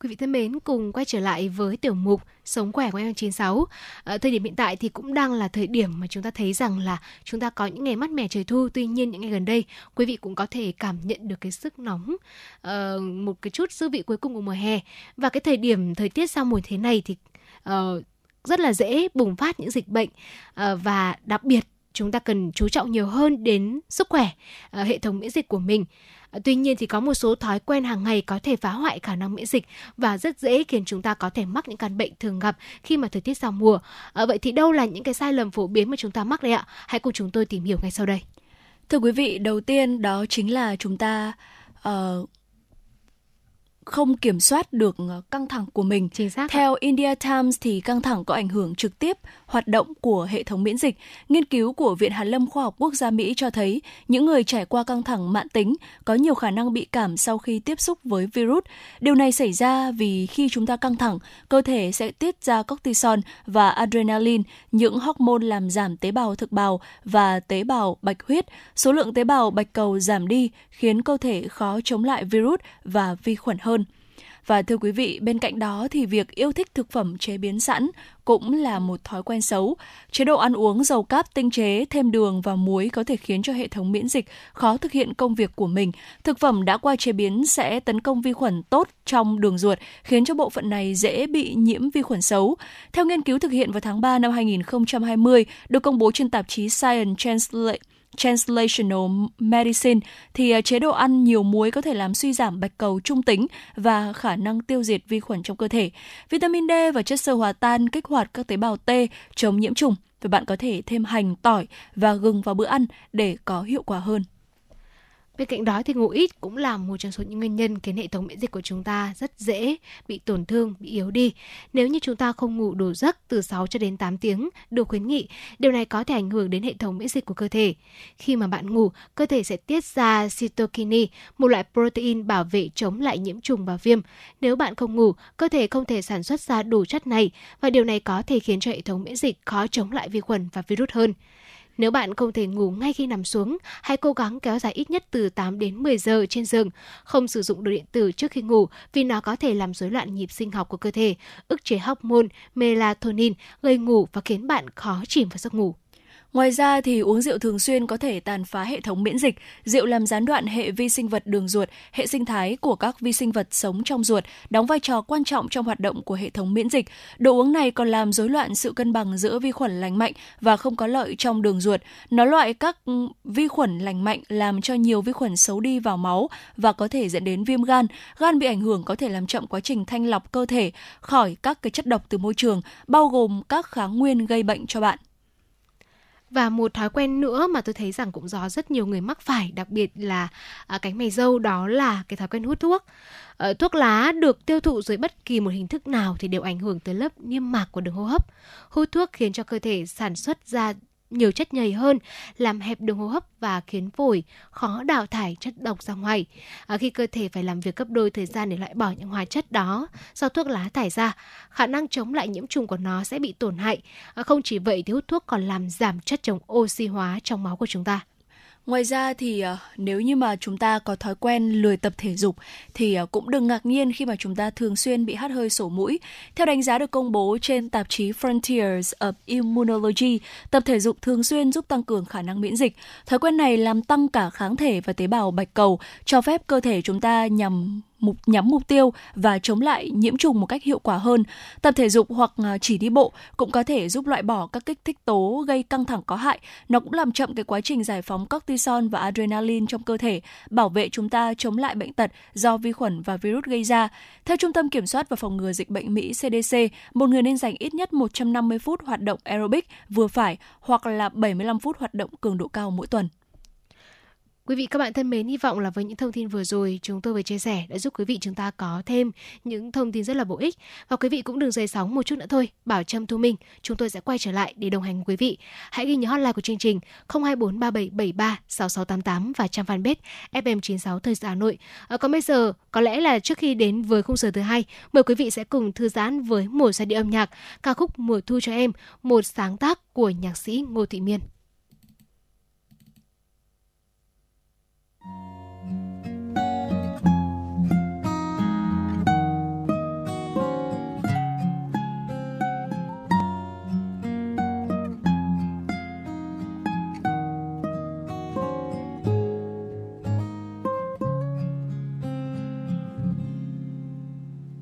Quý vị thân mến, cùng quay trở lại với tiểu mục Sống khỏe của em 96. À, ờ, thời điểm hiện tại thì cũng đang là thời điểm mà chúng ta thấy rằng là chúng ta có những ngày mát mẻ trời thu. Tuy nhiên những ngày gần đây, quý vị cũng có thể cảm nhận được cái sức nóng, uh, một cái chút dư vị cuối cùng của mùa hè. Và cái thời điểm thời tiết sau mùa thế này thì uh, rất là dễ bùng phát những dịch bệnh uh, và đặc biệt chúng ta cần chú trọng nhiều hơn đến sức khỏe, uh, hệ thống miễn dịch của mình. Ờ, tuy nhiên thì có một số thói quen hàng ngày có thể phá hoại khả năng miễn dịch và rất dễ khiến chúng ta có thể mắc những căn bệnh thường gặp khi mà thời tiết giao mùa. À, vậy thì đâu là những cái sai lầm phổ biến mà chúng ta mắc đấy ạ? Hãy cùng chúng tôi tìm hiểu ngay sau đây. Thưa quý vị, đầu tiên đó chính là chúng ta uh, không kiểm soát được ờ, căng thẳng của mình. Chính xác. Theo India Times thì căng thẳng có ảnh hưởng trực tiếp hoạt động của hệ thống miễn dịch. Nghiên cứu của Viện Hàn lâm Khoa học Quốc gia Mỹ cho thấy những người trải qua căng thẳng mãn tính có nhiều khả năng bị cảm sau khi tiếp xúc với virus. Điều này xảy ra vì khi chúng ta căng thẳng, cơ thể sẽ tiết ra cortisol và adrenaline, những hormone làm giảm tế bào thực bào và tế bào bạch huyết. Số lượng tế bào bạch cầu giảm đi khiến cơ thể khó chống lại virus và vi khuẩn hơn. Và thưa quý vị, bên cạnh đó thì việc yêu thích thực phẩm chế biến sẵn cũng là một thói quen xấu. Chế độ ăn uống dầu cáp tinh chế, thêm đường và muối có thể khiến cho hệ thống miễn dịch khó thực hiện công việc của mình. Thực phẩm đã qua chế biến sẽ tấn công vi khuẩn tốt trong đường ruột, khiến cho bộ phận này dễ bị nhiễm vi khuẩn xấu. Theo nghiên cứu thực hiện vào tháng 3 năm 2020, được công bố trên tạp chí Science Translate Translational Medicine thì à, chế độ ăn nhiều muối có thể làm suy giảm bạch cầu trung tính và khả năng tiêu diệt vi khuẩn trong cơ thể. Vitamin D và chất xơ hòa tan kích hoạt các tế bào T chống nhiễm trùng và bạn có thể thêm hành, tỏi và gừng vào bữa ăn để có hiệu quả hơn. Bên cạnh đó thì ngủ ít cũng là một trong số những nguyên nhân khiến hệ thống miễn dịch của chúng ta rất dễ bị tổn thương, bị yếu đi. Nếu như chúng ta không ngủ đủ giấc từ 6 cho đến 8 tiếng, được khuyến nghị, điều này có thể ảnh hưởng đến hệ thống miễn dịch của cơ thể. Khi mà bạn ngủ, cơ thể sẽ tiết ra cytokine, một loại protein bảo vệ chống lại nhiễm trùng và viêm. Nếu bạn không ngủ, cơ thể không thể sản xuất ra đủ chất này và điều này có thể khiến cho hệ thống miễn dịch khó chống lại vi khuẩn và virus hơn. Nếu bạn không thể ngủ ngay khi nằm xuống, hãy cố gắng kéo dài ít nhất từ 8 đến 10 giờ trên giường. Không sử dụng đồ điện tử trước khi ngủ vì nó có thể làm rối loạn nhịp sinh học của cơ thể, ức chế hormone melatonin, gây ngủ và khiến bạn khó chìm vào giấc ngủ. Ngoài ra thì uống rượu thường xuyên có thể tàn phá hệ thống miễn dịch. Rượu làm gián đoạn hệ vi sinh vật đường ruột, hệ sinh thái của các vi sinh vật sống trong ruột, đóng vai trò quan trọng trong hoạt động của hệ thống miễn dịch. Đồ uống này còn làm rối loạn sự cân bằng giữa vi khuẩn lành mạnh và không có lợi trong đường ruột. Nó loại các vi khuẩn lành mạnh làm cho nhiều vi khuẩn xấu đi vào máu và có thể dẫn đến viêm gan. Gan bị ảnh hưởng có thể làm chậm quá trình thanh lọc cơ thể khỏi các cái chất độc từ môi trường, bao gồm các kháng nguyên gây bệnh cho bạn. Và một thói quen nữa mà tôi thấy rằng cũng do rất nhiều người mắc phải, đặc biệt là à, cánh mày dâu đó là cái thói quen hút thuốc. À, thuốc lá được tiêu thụ dưới bất kỳ một hình thức nào thì đều ảnh hưởng tới lớp niêm mạc của đường hô hấp. Hút thuốc khiến cho cơ thể sản xuất ra nhiều chất nhầy hơn, làm hẹp đường hô hấp và khiến phổi khó đào thải chất độc ra ngoài. À, khi cơ thể phải làm việc gấp đôi thời gian để loại bỏ những hóa chất đó do thuốc lá thải ra, khả năng chống lại nhiễm trùng của nó sẽ bị tổn hại. À, không chỉ vậy thì hút thuốc còn làm giảm chất chống oxy hóa trong máu của chúng ta. Ngoài ra thì ờ, nếu như mà chúng ta có thói quen lười tập thể dục thì ờ, cũng đừng ngạc nhiên khi mà chúng ta thường xuyên bị hắt hơi sổ mũi. Theo đánh giá được công bố trên tạp chí Frontiers of Immunology, tập thể dục thường xuyên giúp tăng cường khả năng miễn dịch. Thói quen này làm tăng cả kháng thể và tế bào bạch cầu, cho phép cơ thể chúng ta nhằm mục nhắm mục tiêu và chống lại nhiễm trùng một cách hiệu quả hơn. Tập thể dục hoặc à, chỉ đi bộ cũng có thể giúp loại bỏ các kích thích tố gây căng thẳng có hại. Nó cũng làm chậm cái quá trình giải phóng cortisol và adrenaline trong cơ thể, bảo vệ chúng ta chống lại bệnh tật do vi khuẩn và virus gây ra. Theo Trung tâm Kiểm soát và Phòng ngừa Dịch bệnh Mỹ CDC, một người nên dành ít nhất 150 phút hoạt động aerobic vừa phải hoặc là 75 phút hoạt động cường độ cao mỗi tuần. Quý vị các bạn thân mến, hy vọng là với những thông tin vừa rồi chúng tôi vừa chia sẻ đã giúp quý vị chúng ta có thêm những thông tin rất là bổ ích. Và quý vị cũng đừng rời sóng một chút nữa thôi. Bảo Trâm Thu Minh, chúng tôi sẽ quay trở lại để đồng hành với quý vị. Hãy ghi nhớ hotline của chương trình 02437736688 và trang fanpage FM96 Thời sự Hà Nội. À, còn bây giờ, có lẽ là trước khi đến với khung giờ thứ hai, mời quý vị sẽ cùng thư giãn với một giai điệu âm nhạc ca khúc Mùa thu cho em, một sáng tác của nhạc sĩ Ngô Thị Miên.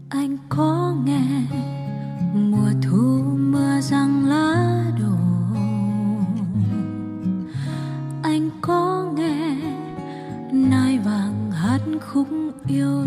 Anh có nghe khúc yêu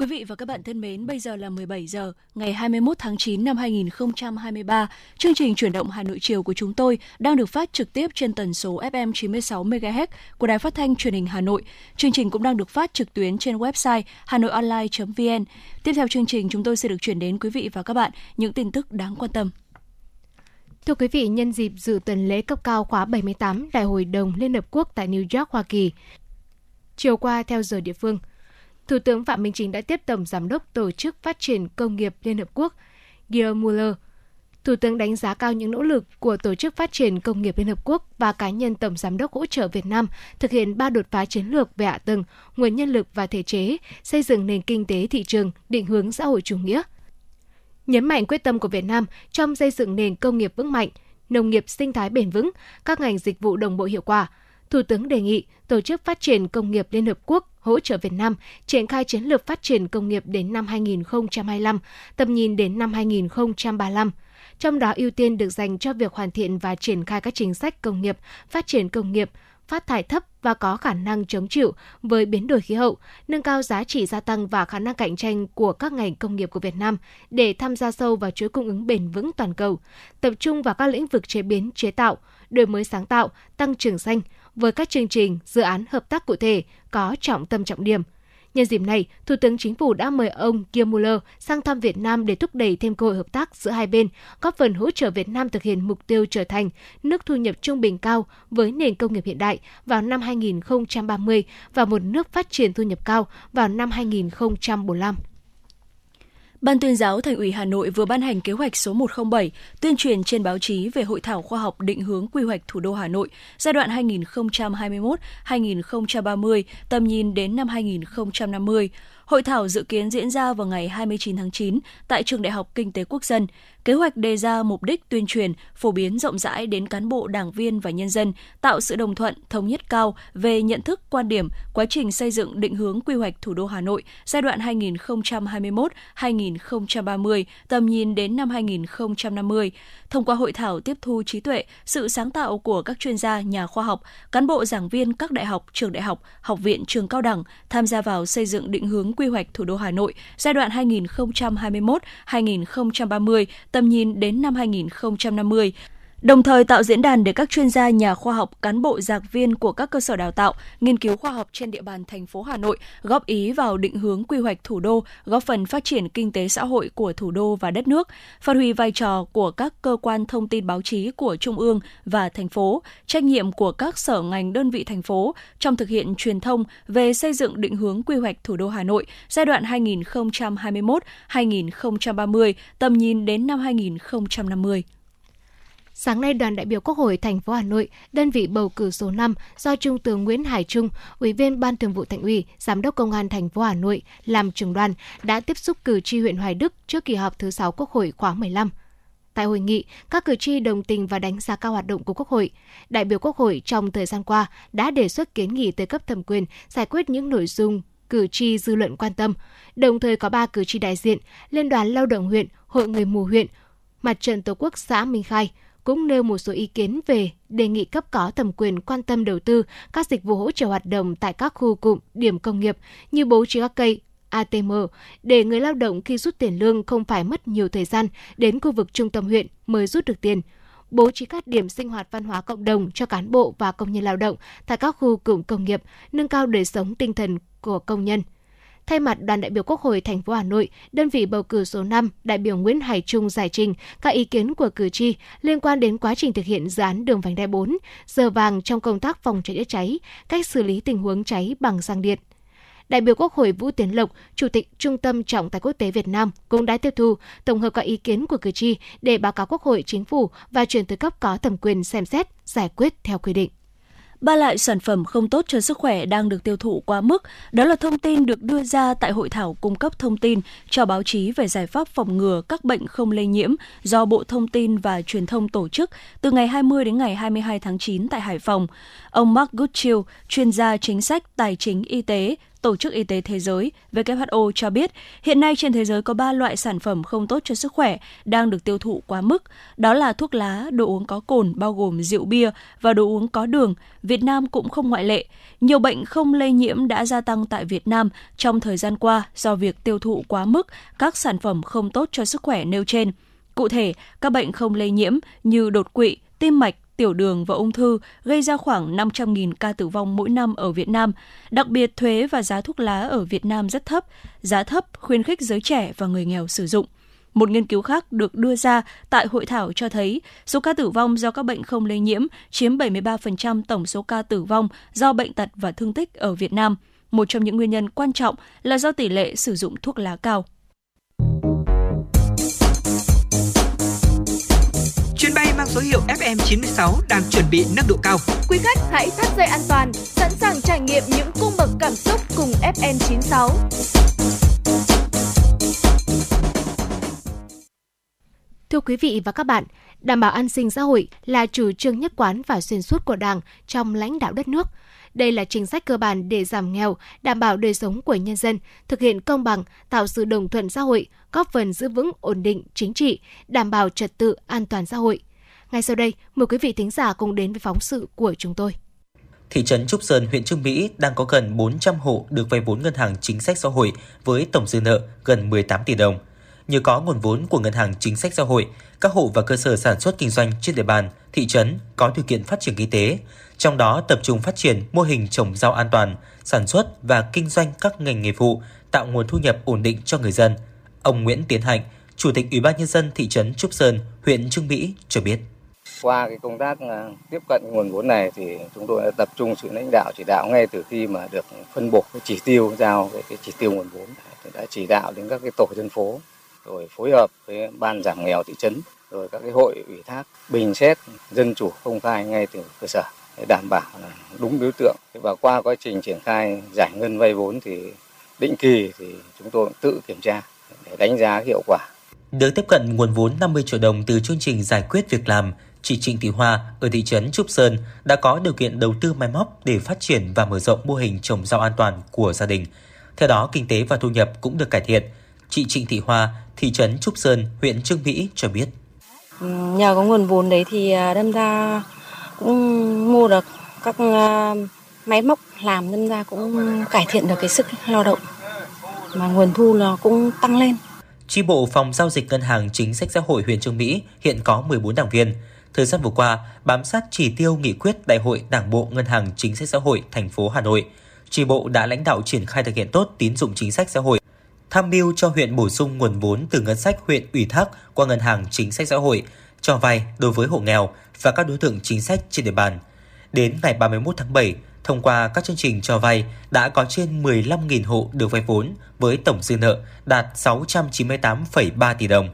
Quý vị và các bạn thân mến, bây giờ là 17 giờ ngày 21 tháng 9 năm 2023. Chương trình chuyển động Hà Nội chiều của chúng tôi đang được phát trực tiếp trên tần số FM 96 MHz của Đài Phát thanh Truyền hình Hà Nội. Chương trình cũng đang được phát trực tuyến trên website hanoionline.vn. Tiếp theo chương trình, chúng tôi sẽ được chuyển đến quý vị và các bạn những tin tức đáng quan tâm. Thưa quý vị, nhân dịp dự tuần lễ cấp cao khóa 78 Đại hội đồng Liên Hợp Quốc tại New York, Hoa Kỳ, chiều qua theo giờ địa phương, Thủ tướng Phạm Minh Chính đã tiếp Tổng Giám đốc Tổ chức Phát triển Công nghiệp Liên Hợp Quốc Geir Muller. Thủ tướng đánh giá cao những nỗ lực của Tổ chức Phát triển Công nghiệp Liên Hợp Quốc và cá nhân Tổng Giám đốc hỗ trợ Việt Nam thực hiện ba đột phá chiến lược về hạ tầng, nguồn nhân lực và thể chế, xây dựng nền kinh tế thị trường, định hướng xã hội chủ nghĩa. Nhấn mạnh quyết tâm của Việt Nam trong xây dựng nền công nghiệp vững mạnh, nông nghiệp sinh thái bền vững, các ngành dịch vụ đồng bộ hiệu quả, Thủ tướng đề nghị Tổ chức Phát triển Công nghiệp Liên Hợp Quốc hỗ trợ Việt Nam triển khai chiến lược phát triển công nghiệp đến năm 2025, tầm nhìn đến năm 2035. Trong đó ưu tiên được dành cho việc hoàn thiện và triển khai các chính sách công nghiệp, phát triển công nghiệp, phát thải thấp và có khả năng chống chịu với biến đổi khí hậu, nâng cao giá trị gia tăng và khả năng cạnh tranh của các ngành công nghiệp của Việt Nam để tham gia sâu vào chuỗi cung ứng bền vững toàn cầu, tập trung vào các lĩnh vực chế biến, chế tạo, đổi mới sáng tạo, tăng trưởng xanh, với các chương trình, dự án hợp tác cụ thể có trọng tâm trọng điểm. Nhân dịp này, Thủ tướng Chính phủ đã mời ông Kim Muller sang thăm Việt Nam để thúc đẩy thêm cơ hội hợp tác giữa hai bên, góp phần hỗ trợ Việt Nam thực hiện mục tiêu trở thành nước thu nhập trung bình cao với nền công nghiệp hiện đại vào năm 2030 và một nước phát triển thu nhập cao vào năm 2045. Ban tuyên giáo Thành ủy Hà Nội vừa ban hành kế hoạch số 107 tuyên truyền trên báo chí về hội thảo khoa học định hướng quy hoạch thủ đô Hà Nội giai đoạn 2021-2030, tầm nhìn đến năm 2050. Hội thảo dự kiến diễn ra vào ngày 29 tháng 9 tại Trường Đại học Kinh tế Quốc dân. Kế hoạch đề ra mục đích tuyên truyền, phổ biến rộng rãi đến cán bộ, đảng viên và nhân dân, tạo sự đồng thuận, thống nhất cao về nhận thức, quan điểm, quá trình xây dựng định hướng quy hoạch thủ đô Hà Nội giai đoạn 2021-2030, tầm nhìn đến năm 2050. Thông qua hội thảo tiếp thu trí tuệ, sự sáng tạo của các chuyên gia, nhà khoa học, cán bộ giảng viên các đại học, trường đại học, học viện, trường cao đẳng tham gia vào xây dựng định hướng quy hoạch thủ đô Hà Nội giai đoạn 2021-2030, tầm nhìn đến năm 2050 đồng thời tạo diễn đàn để các chuyên gia, nhà khoa học, cán bộ giảng viên của các cơ sở đào tạo, nghiên cứu khoa học trên địa bàn thành phố Hà Nội góp ý vào định hướng quy hoạch thủ đô, góp phần phát triển kinh tế xã hội của thủ đô và đất nước, phát huy vai trò của các cơ quan thông tin báo chí của trung ương và thành phố, trách nhiệm của các sở ngành đơn vị thành phố trong thực hiện truyền thông về xây dựng định hướng quy hoạch thủ đô Hà Nội giai đoạn 2021-2030, tầm nhìn đến năm 2050. Sáng nay, đoàn đại biểu Quốc hội thành phố Hà Nội, đơn vị bầu cử số 5 do Trung tướng Nguyễn Hải Trung, Ủy viên Ban Thường vụ Thành ủy, Giám đốc Công an thành phố Hà Nội làm trưởng đoàn đã tiếp xúc cử tri huyện Hoài Đức trước kỳ họp thứ 6 Quốc hội khóa 15. Tại hội nghị, các cử tri đồng tình và đánh giá cao hoạt động của Quốc hội. Đại biểu Quốc hội trong thời gian qua đã đề xuất kiến nghị tới cấp thẩm quyền giải quyết những nội dung cử tri dư luận quan tâm. Đồng thời có ba cử tri đại diện, Liên đoàn Lao động huyện, Hội người mù huyện, Mặt trận Tổ quốc xã Minh Khai, cũng nêu một số ý kiến về đề nghị cấp có thẩm quyền quan tâm đầu tư các dịch vụ hỗ trợ hoạt động tại các khu cụm, điểm công nghiệp như bố trí các cây ATM để người lao động khi rút tiền lương không phải mất nhiều thời gian đến khu vực trung tâm huyện mới rút được tiền bố trí các điểm sinh hoạt văn hóa cộng đồng cho cán bộ và công nhân lao động tại các khu cụm công nghiệp, nâng cao đời sống tinh thần của công nhân. Thay mặt đoàn đại biểu Quốc hội thành phố Hà Nội, đơn vị bầu cử số 5, đại biểu Nguyễn Hải Trung giải trình các ý kiến của cử tri liên quan đến quá trình thực hiện dự án đường vành đai 4, giờ vàng trong công tác phòng cháy chữa cháy, cách xử lý tình huống cháy bằng xăng điện. Đại biểu Quốc hội Vũ Tiến Lộc, Chủ tịch Trung tâm Trọng tài Quốc tế Việt Nam cũng đã tiếp thu, tổng hợp các ý kiến của cử tri để báo cáo Quốc hội, Chính phủ và chuyển tới cấp có thẩm quyền xem xét, giải quyết theo quy định ba loại sản phẩm không tốt cho sức khỏe đang được tiêu thụ quá mức. Đó là thông tin được đưa ra tại hội thảo cung cấp thông tin cho báo chí về giải pháp phòng ngừa các bệnh không lây nhiễm do Bộ Thông tin và Truyền thông tổ chức từ ngày 20 đến ngày 22 tháng 9 tại Hải Phòng. Ông Mark Goodchill, chuyên gia chính sách tài chính y tế Tổ chức Y tế Thế giới WHO cho biết hiện nay trên thế giới có 3 loại sản phẩm không tốt cho sức khỏe đang được tiêu thụ quá mức. Đó là thuốc lá, đồ uống có cồn bao gồm rượu bia và đồ uống có đường. Việt Nam cũng không ngoại lệ. Nhiều bệnh không lây nhiễm đã gia tăng tại Việt Nam trong thời gian qua do việc tiêu thụ quá mức các sản phẩm không tốt cho sức khỏe nêu trên. Cụ thể, các bệnh không lây nhiễm như đột quỵ, tim mạch, tiểu đường và ung thư gây ra khoảng 500.000 ca tử vong mỗi năm ở Việt Nam. Đặc biệt, thuế và giá thuốc lá ở Việt Nam rất thấp, giá thấp khuyến khích giới trẻ và người nghèo sử dụng. Một nghiên cứu khác được đưa ra tại hội thảo cho thấy số ca tử vong do các bệnh không lây nhiễm chiếm 73% tổng số ca tử vong do bệnh tật và thương tích ở Việt Nam. Một trong những nguyên nhân quan trọng là do tỷ lệ sử dụng thuốc lá cao. Mang số hiệu FM96 đang chuẩn bị nâng độ cao. Quý khách hãy thắt dây an toàn, sẵn sàng trải nghiệm những cung bậc cảm xúc cùng FN96. Thưa quý vị và các bạn, đảm bảo an sinh xã hội là chủ trương nhất quán và xuyên suốt của Đảng trong lãnh đạo đất nước. Đây là chính sách cơ bản để giảm nghèo, đảm bảo đời sống của nhân dân, thực hiện công bằng, tạo sự đồng thuận xã hội, góp phần giữ vững ổn định chính trị, đảm bảo trật tự an toàn xã hội. Ngay sau đây, mời quý vị thính giả cùng đến với phóng sự của chúng tôi. Thị trấn Trúc Sơn, huyện Trương Mỹ đang có gần 400 hộ được vay vốn ngân hàng chính sách xã hội với tổng dư nợ gần 18 tỷ đồng. Nhờ có nguồn vốn của ngân hàng chính sách xã hội, các hộ và cơ sở sản xuất kinh doanh trên địa bàn thị trấn có điều kiện phát triển kinh tế, trong đó tập trung phát triển mô hình trồng rau an toàn, sản xuất và kinh doanh các ngành nghề phụ, tạo nguồn thu nhập ổn định cho người dân. Ông Nguyễn Tiến Hạnh, Chủ tịch Ủy ban nhân dân thị trấn Trúc Sơn, huyện Trương Mỹ cho biết. Qua cái công tác à, tiếp cận nguồn vốn này thì chúng tôi đã tập trung sự lãnh đạo chỉ đạo ngay từ khi mà được phân bổ cái chỉ tiêu giao cái, cái chỉ tiêu nguồn vốn thì đã chỉ đạo đến các cái tổ dân phố rồi phối hợp với ban giảm nghèo thị trấn rồi các cái hội ủy thác bình xét dân chủ công khai ngay từ cơ sở để đảm bảo là đúng đối tượng và qua quá trình triển khai giải ngân vay vốn thì định kỳ thì chúng tôi tự kiểm tra để đánh giá hiệu quả. Được tiếp cận nguồn vốn 50 triệu đồng từ chương trình giải quyết việc làm, chị Trịnh Thị Hoa ở thị trấn Trúc Sơn đã có điều kiện đầu tư máy móc để phát triển và mở rộng mô hình trồng rau an toàn của gia đình. Theo đó, kinh tế và thu nhập cũng được cải thiện. Chị Trịnh Thị Hoa, thị trấn Trúc Sơn, huyện Trương Mỹ cho biết. Nhờ có nguồn vốn đấy thì à, đâm ra cũng mua được các à, máy móc làm đâm ra cũng cải thiện được cái sức lao động mà nguồn thu là cũng tăng lên. Chi bộ phòng giao dịch ngân hàng chính sách xã hội huyện Trương Mỹ hiện có 14 đảng viên. Thời gian vừa qua, bám sát chỉ tiêu nghị quyết Đại hội Đảng bộ Ngân hàng Chính sách Xã hội thành phố Hà Nội, tri bộ đã lãnh đạo triển khai thực hiện tốt tín dụng chính sách xã hội, tham mưu cho huyện bổ sung nguồn vốn từ ngân sách huyện ủy thác qua Ngân hàng Chính sách Xã hội, cho vay đối với hộ nghèo và các đối tượng chính sách trên địa bàn. Đến ngày 31 tháng 7, thông qua các chương trình cho vay đã có trên 15.000 hộ được vay vốn với tổng dư nợ đạt 698,3 tỷ đồng.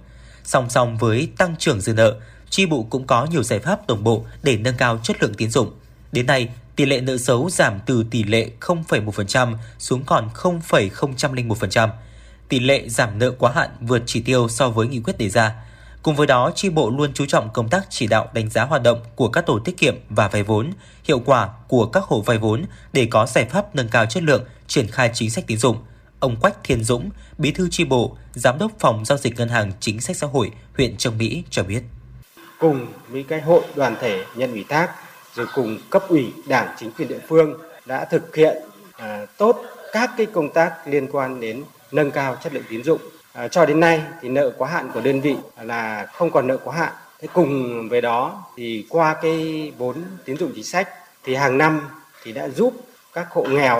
Song song với tăng trưởng dư nợ, chi bộ cũng có nhiều giải pháp đồng bộ để nâng cao chất lượng tín dụng. Đến nay, tỷ lệ nợ xấu giảm từ tỷ lệ 0,1% xuống còn 0,001%. Tỷ lệ giảm nợ quá hạn vượt chỉ tiêu so với nghị quyết đề ra. Cùng với đó, chi bộ luôn chú trọng công tác chỉ đạo đánh giá hoạt động của các tổ tiết kiệm và vay vốn, hiệu quả của các hộ vay vốn để có giải pháp nâng cao chất lượng, triển khai chính sách tín dụng. Ông Quách Thiên Dũng, Bí thư chi bộ, Giám đốc phòng giao dịch ngân hàng chính sách xã hội huyện Trương Mỹ cho biết. Cùng với cái hội đoàn thể nhận ủy thác rồi cùng cấp ủy đảng chính quyền địa phương đã thực hiện à, tốt các cái công tác liên quan đến nâng cao chất lượng tín dụng À, cho đến nay thì nợ quá hạn của đơn vị là không còn nợ quá hạn. Thế cùng với đó thì qua cái vốn tín dụng chính sách thì hàng năm thì đã giúp các hộ nghèo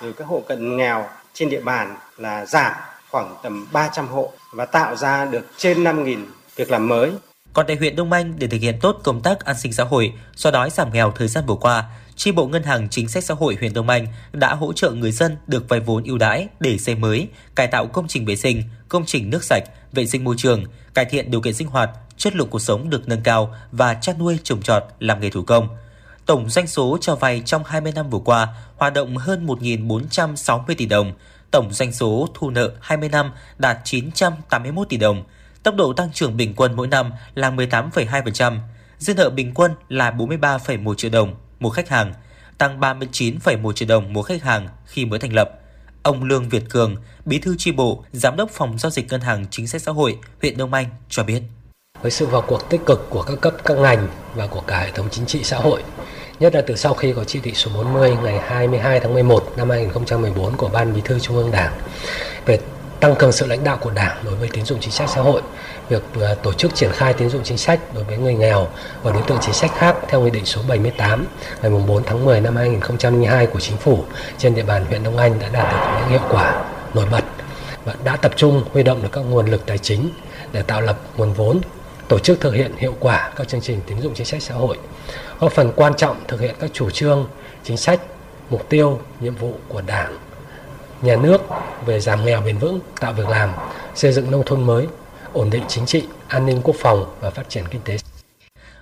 rồi các hộ cận nghèo trên địa bàn là giảm khoảng tầm 300 hộ và tạo ra được trên 5.000 việc làm mới. Còn tại huyện Đông Anh để thực hiện tốt công tác an sinh xã hội, xóa đói giảm nghèo thời gian vừa qua, chi bộ ngân hàng chính sách xã hội huyện Đông Anh đã hỗ trợ người dân được vay vốn ưu đãi để xây mới, cải tạo công trình vệ sinh, công trình nước sạch, vệ sinh môi trường, cải thiện điều kiện sinh hoạt, chất lượng cuộc sống được nâng cao và chăn nuôi trồng trọt làm nghề thủ công. Tổng doanh số cho vay trong 20 năm vừa qua hoạt động hơn 1.460 tỷ đồng, tổng doanh số thu nợ 20 năm đạt 981 tỷ đồng. Tốc độ tăng trưởng bình quân mỗi năm là 18,2%, dư nợ bình quân là 43,1 triệu đồng một khách hàng, tăng 39,1 triệu đồng một khách hàng khi mới thành lập. Ông Lương Việt Cường, Bí thư chi bộ, Giám đốc Phòng giao dịch Ngân hàng Chính sách Xã hội huyện Đông Anh cho biết. Với sự vào cuộc tích cực của các cấp các ngành và của cả hệ thống chính trị xã hội, nhất là từ sau khi có chỉ thị số 40 ngày 22 tháng 11 năm 2014 của Ban Bí thư Trung ương Đảng về tăng cường sự lãnh đạo của Đảng đối với tín dụng chính sách xã hội, việc ờ, tổ chức triển khai tín dụng chính sách đối với người nghèo và đối tượng chính sách khác theo Nghị định số 78 ngày 4 tháng 10 năm 2002 của Chính phủ trên địa bàn huyện Đông Anh đã đạt được những hiệu quả nổi bật và đã tập trung huy động được các nguồn lực tài chính để tạo lập nguồn vốn tổ chức thực hiện hiệu quả các chương trình tín dụng chính sách xã hội, góp phần quan trọng thực hiện các chủ trương, chính sách, mục tiêu, nhiệm vụ của Đảng, nhà nước về giảm nghèo bền vững, tạo việc làm, xây dựng nông thôn mới, ổn định chính trị, an ninh quốc phòng và phát triển kinh tế.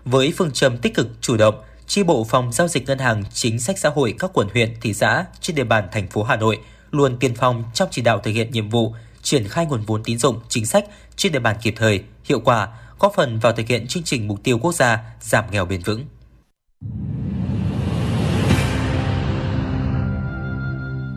Với phương châm tích cực chủ động, chi bộ phòng giao dịch ngân hàng chính sách xã hội các quận huyện, thị xã trên địa bàn thành phố Hà Nội luôn tiên phong trong chỉ đạo thực hiện nhiệm vụ triển khai nguồn vốn tín dụng chính sách trên địa bàn kịp thời, hiệu quả, góp phần vào thực hiện chương trình mục tiêu quốc gia giảm nghèo bền vững.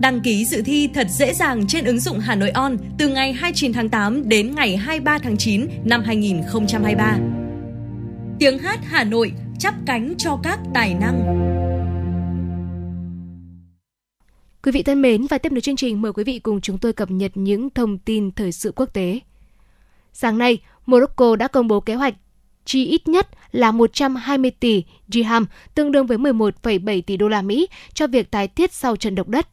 Đăng ký dự thi thật dễ dàng trên ứng dụng Hà Nội On từ ngày 29 tháng 8 đến ngày 23 tháng 9 năm 2023. Tiếng hát Hà Nội chắp cánh cho các tài năng. Quý vị thân mến và tiếp nối chương trình mời quý vị cùng chúng tôi cập nhật những thông tin thời sự quốc tế. Sáng nay, Morocco đã công bố kế hoạch chi ít nhất là 120 tỷ dirham, tương đương với 11,7 tỷ đô la Mỹ cho việc tái thiết sau trận động đất.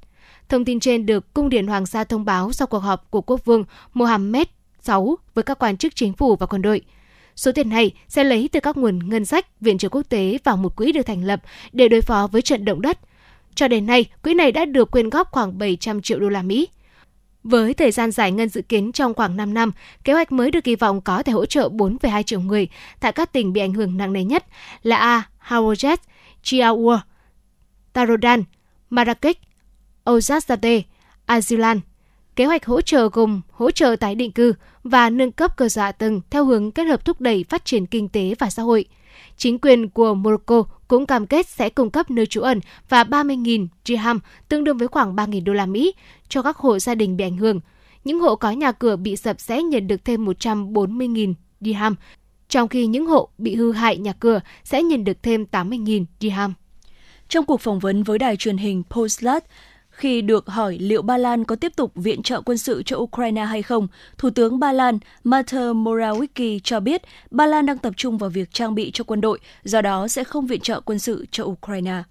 Thông tin trên được Cung điện Hoàng gia thông báo sau cuộc họp của quốc vương Mohammed VI với các quan chức chính phủ và quân đội. Số tiền này sẽ lấy từ các nguồn ngân sách viện trợ quốc tế và một quỹ được thành lập để đối phó với trận động đất. Cho đến nay, quỹ này đã được quyên góp khoảng 700 triệu đô la Mỹ. Với thời gian giải ngân dự kiến trong khoảng 5 năm, kế hoạch mới được kỳ vọng có thể hỗ trợ 4,2 triệu người tại các tỉnh bị ảnh hưởng nặng nề nhất là A. Hawajet, Chiaoua, Tarodan, Marrakech, Ozazate, Azilan. Kế hoạch hỗ trợ gồm hỗ trợ tái định cư và nâng cấp cơ sở tầng theo hướng kết hợp thúc đẩy phát triển kinh tế và xã hội. Chính quyền của Morocco cũng cam kết sẽ cung cấp nơi trú ẩn và 30.000 dirham, tương đương với khoảng 3.000 đô la Mỹ, cho các hộ gia đình bị ảnh hưởng. Những hộ có nhà cửa bị sập sẽ nhận được thêm 140.000 dirham, trong khi những hộ bị hư hại nhà cửa sẽ nhận được thêm 80.000 dirham. Trong cuộc phỏng vấn với đài truyền hình Postlat, khi được hỏi liệu Ba Lan có tiếp tục viện trợ quân sự cho Ukraine hay không, Thủ tướng Ba Lan Mateusz Morawiecki cho biết Ba Lan đang tập trung vào việc trang bị cho quân đội, do đó sẽ không viện trợ quân sự cho Ukraine.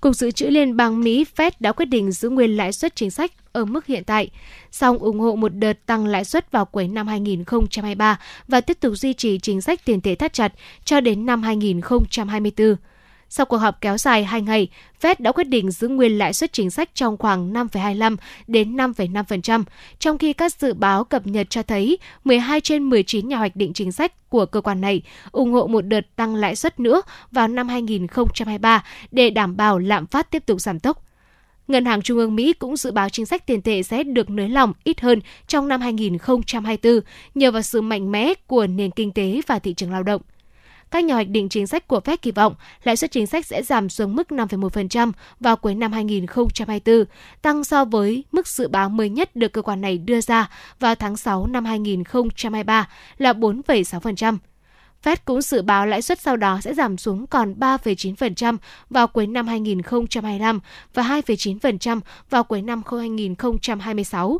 Cục Dự trữ Liên bang Mỹ Fed đã quyết định giữ nguyên lãi suất chính sách ở mức hiện tại, song ủng hộ một đợt tăng lãi suất vào cuối năm 2023 và tiếp tục duy trì chính sách tiền tệ thắt chặt cho đến năm 2024. Sau cuộc họp kéo dài 2 ngày, Fed đã quyết định giữ nguyên lãi suất chính sách trong khoảng 5,25 đến 5,5%, trong khi các dự báo cập nhật cho thấy 12 trên 19 nhà hoạch định chính sách của cơ quan này ủng hộ một đợt tăng lãi suất nữa vào năm 2023 để đảm bảo lạm phát tiếp tục giảm tốc. Ngân hàng Trung ương Mỹ cũng dự báo chính sách tiền tệ sẽ được nới lỏng ít hơn trong năm 2024 nhờ vào sự mạnh mẽ của nền kinh tế và thị trường lao động các nhà hoạch định chính sách của Fed kỳ vọng lãi suất chính sách sẽ giảm xuống mức 5,1% vào cuối năm 2024, tăng so với mức dự báo mới nhất được cơ quan này đưa ra vào tháng 6 năm 2023 là 4,6%. Fed cũng dự báo lãi suất sau đó sẽ giảm xuống còn 3,9% vào cuối năm 2025 và 2,9% vào cuối năm 2026.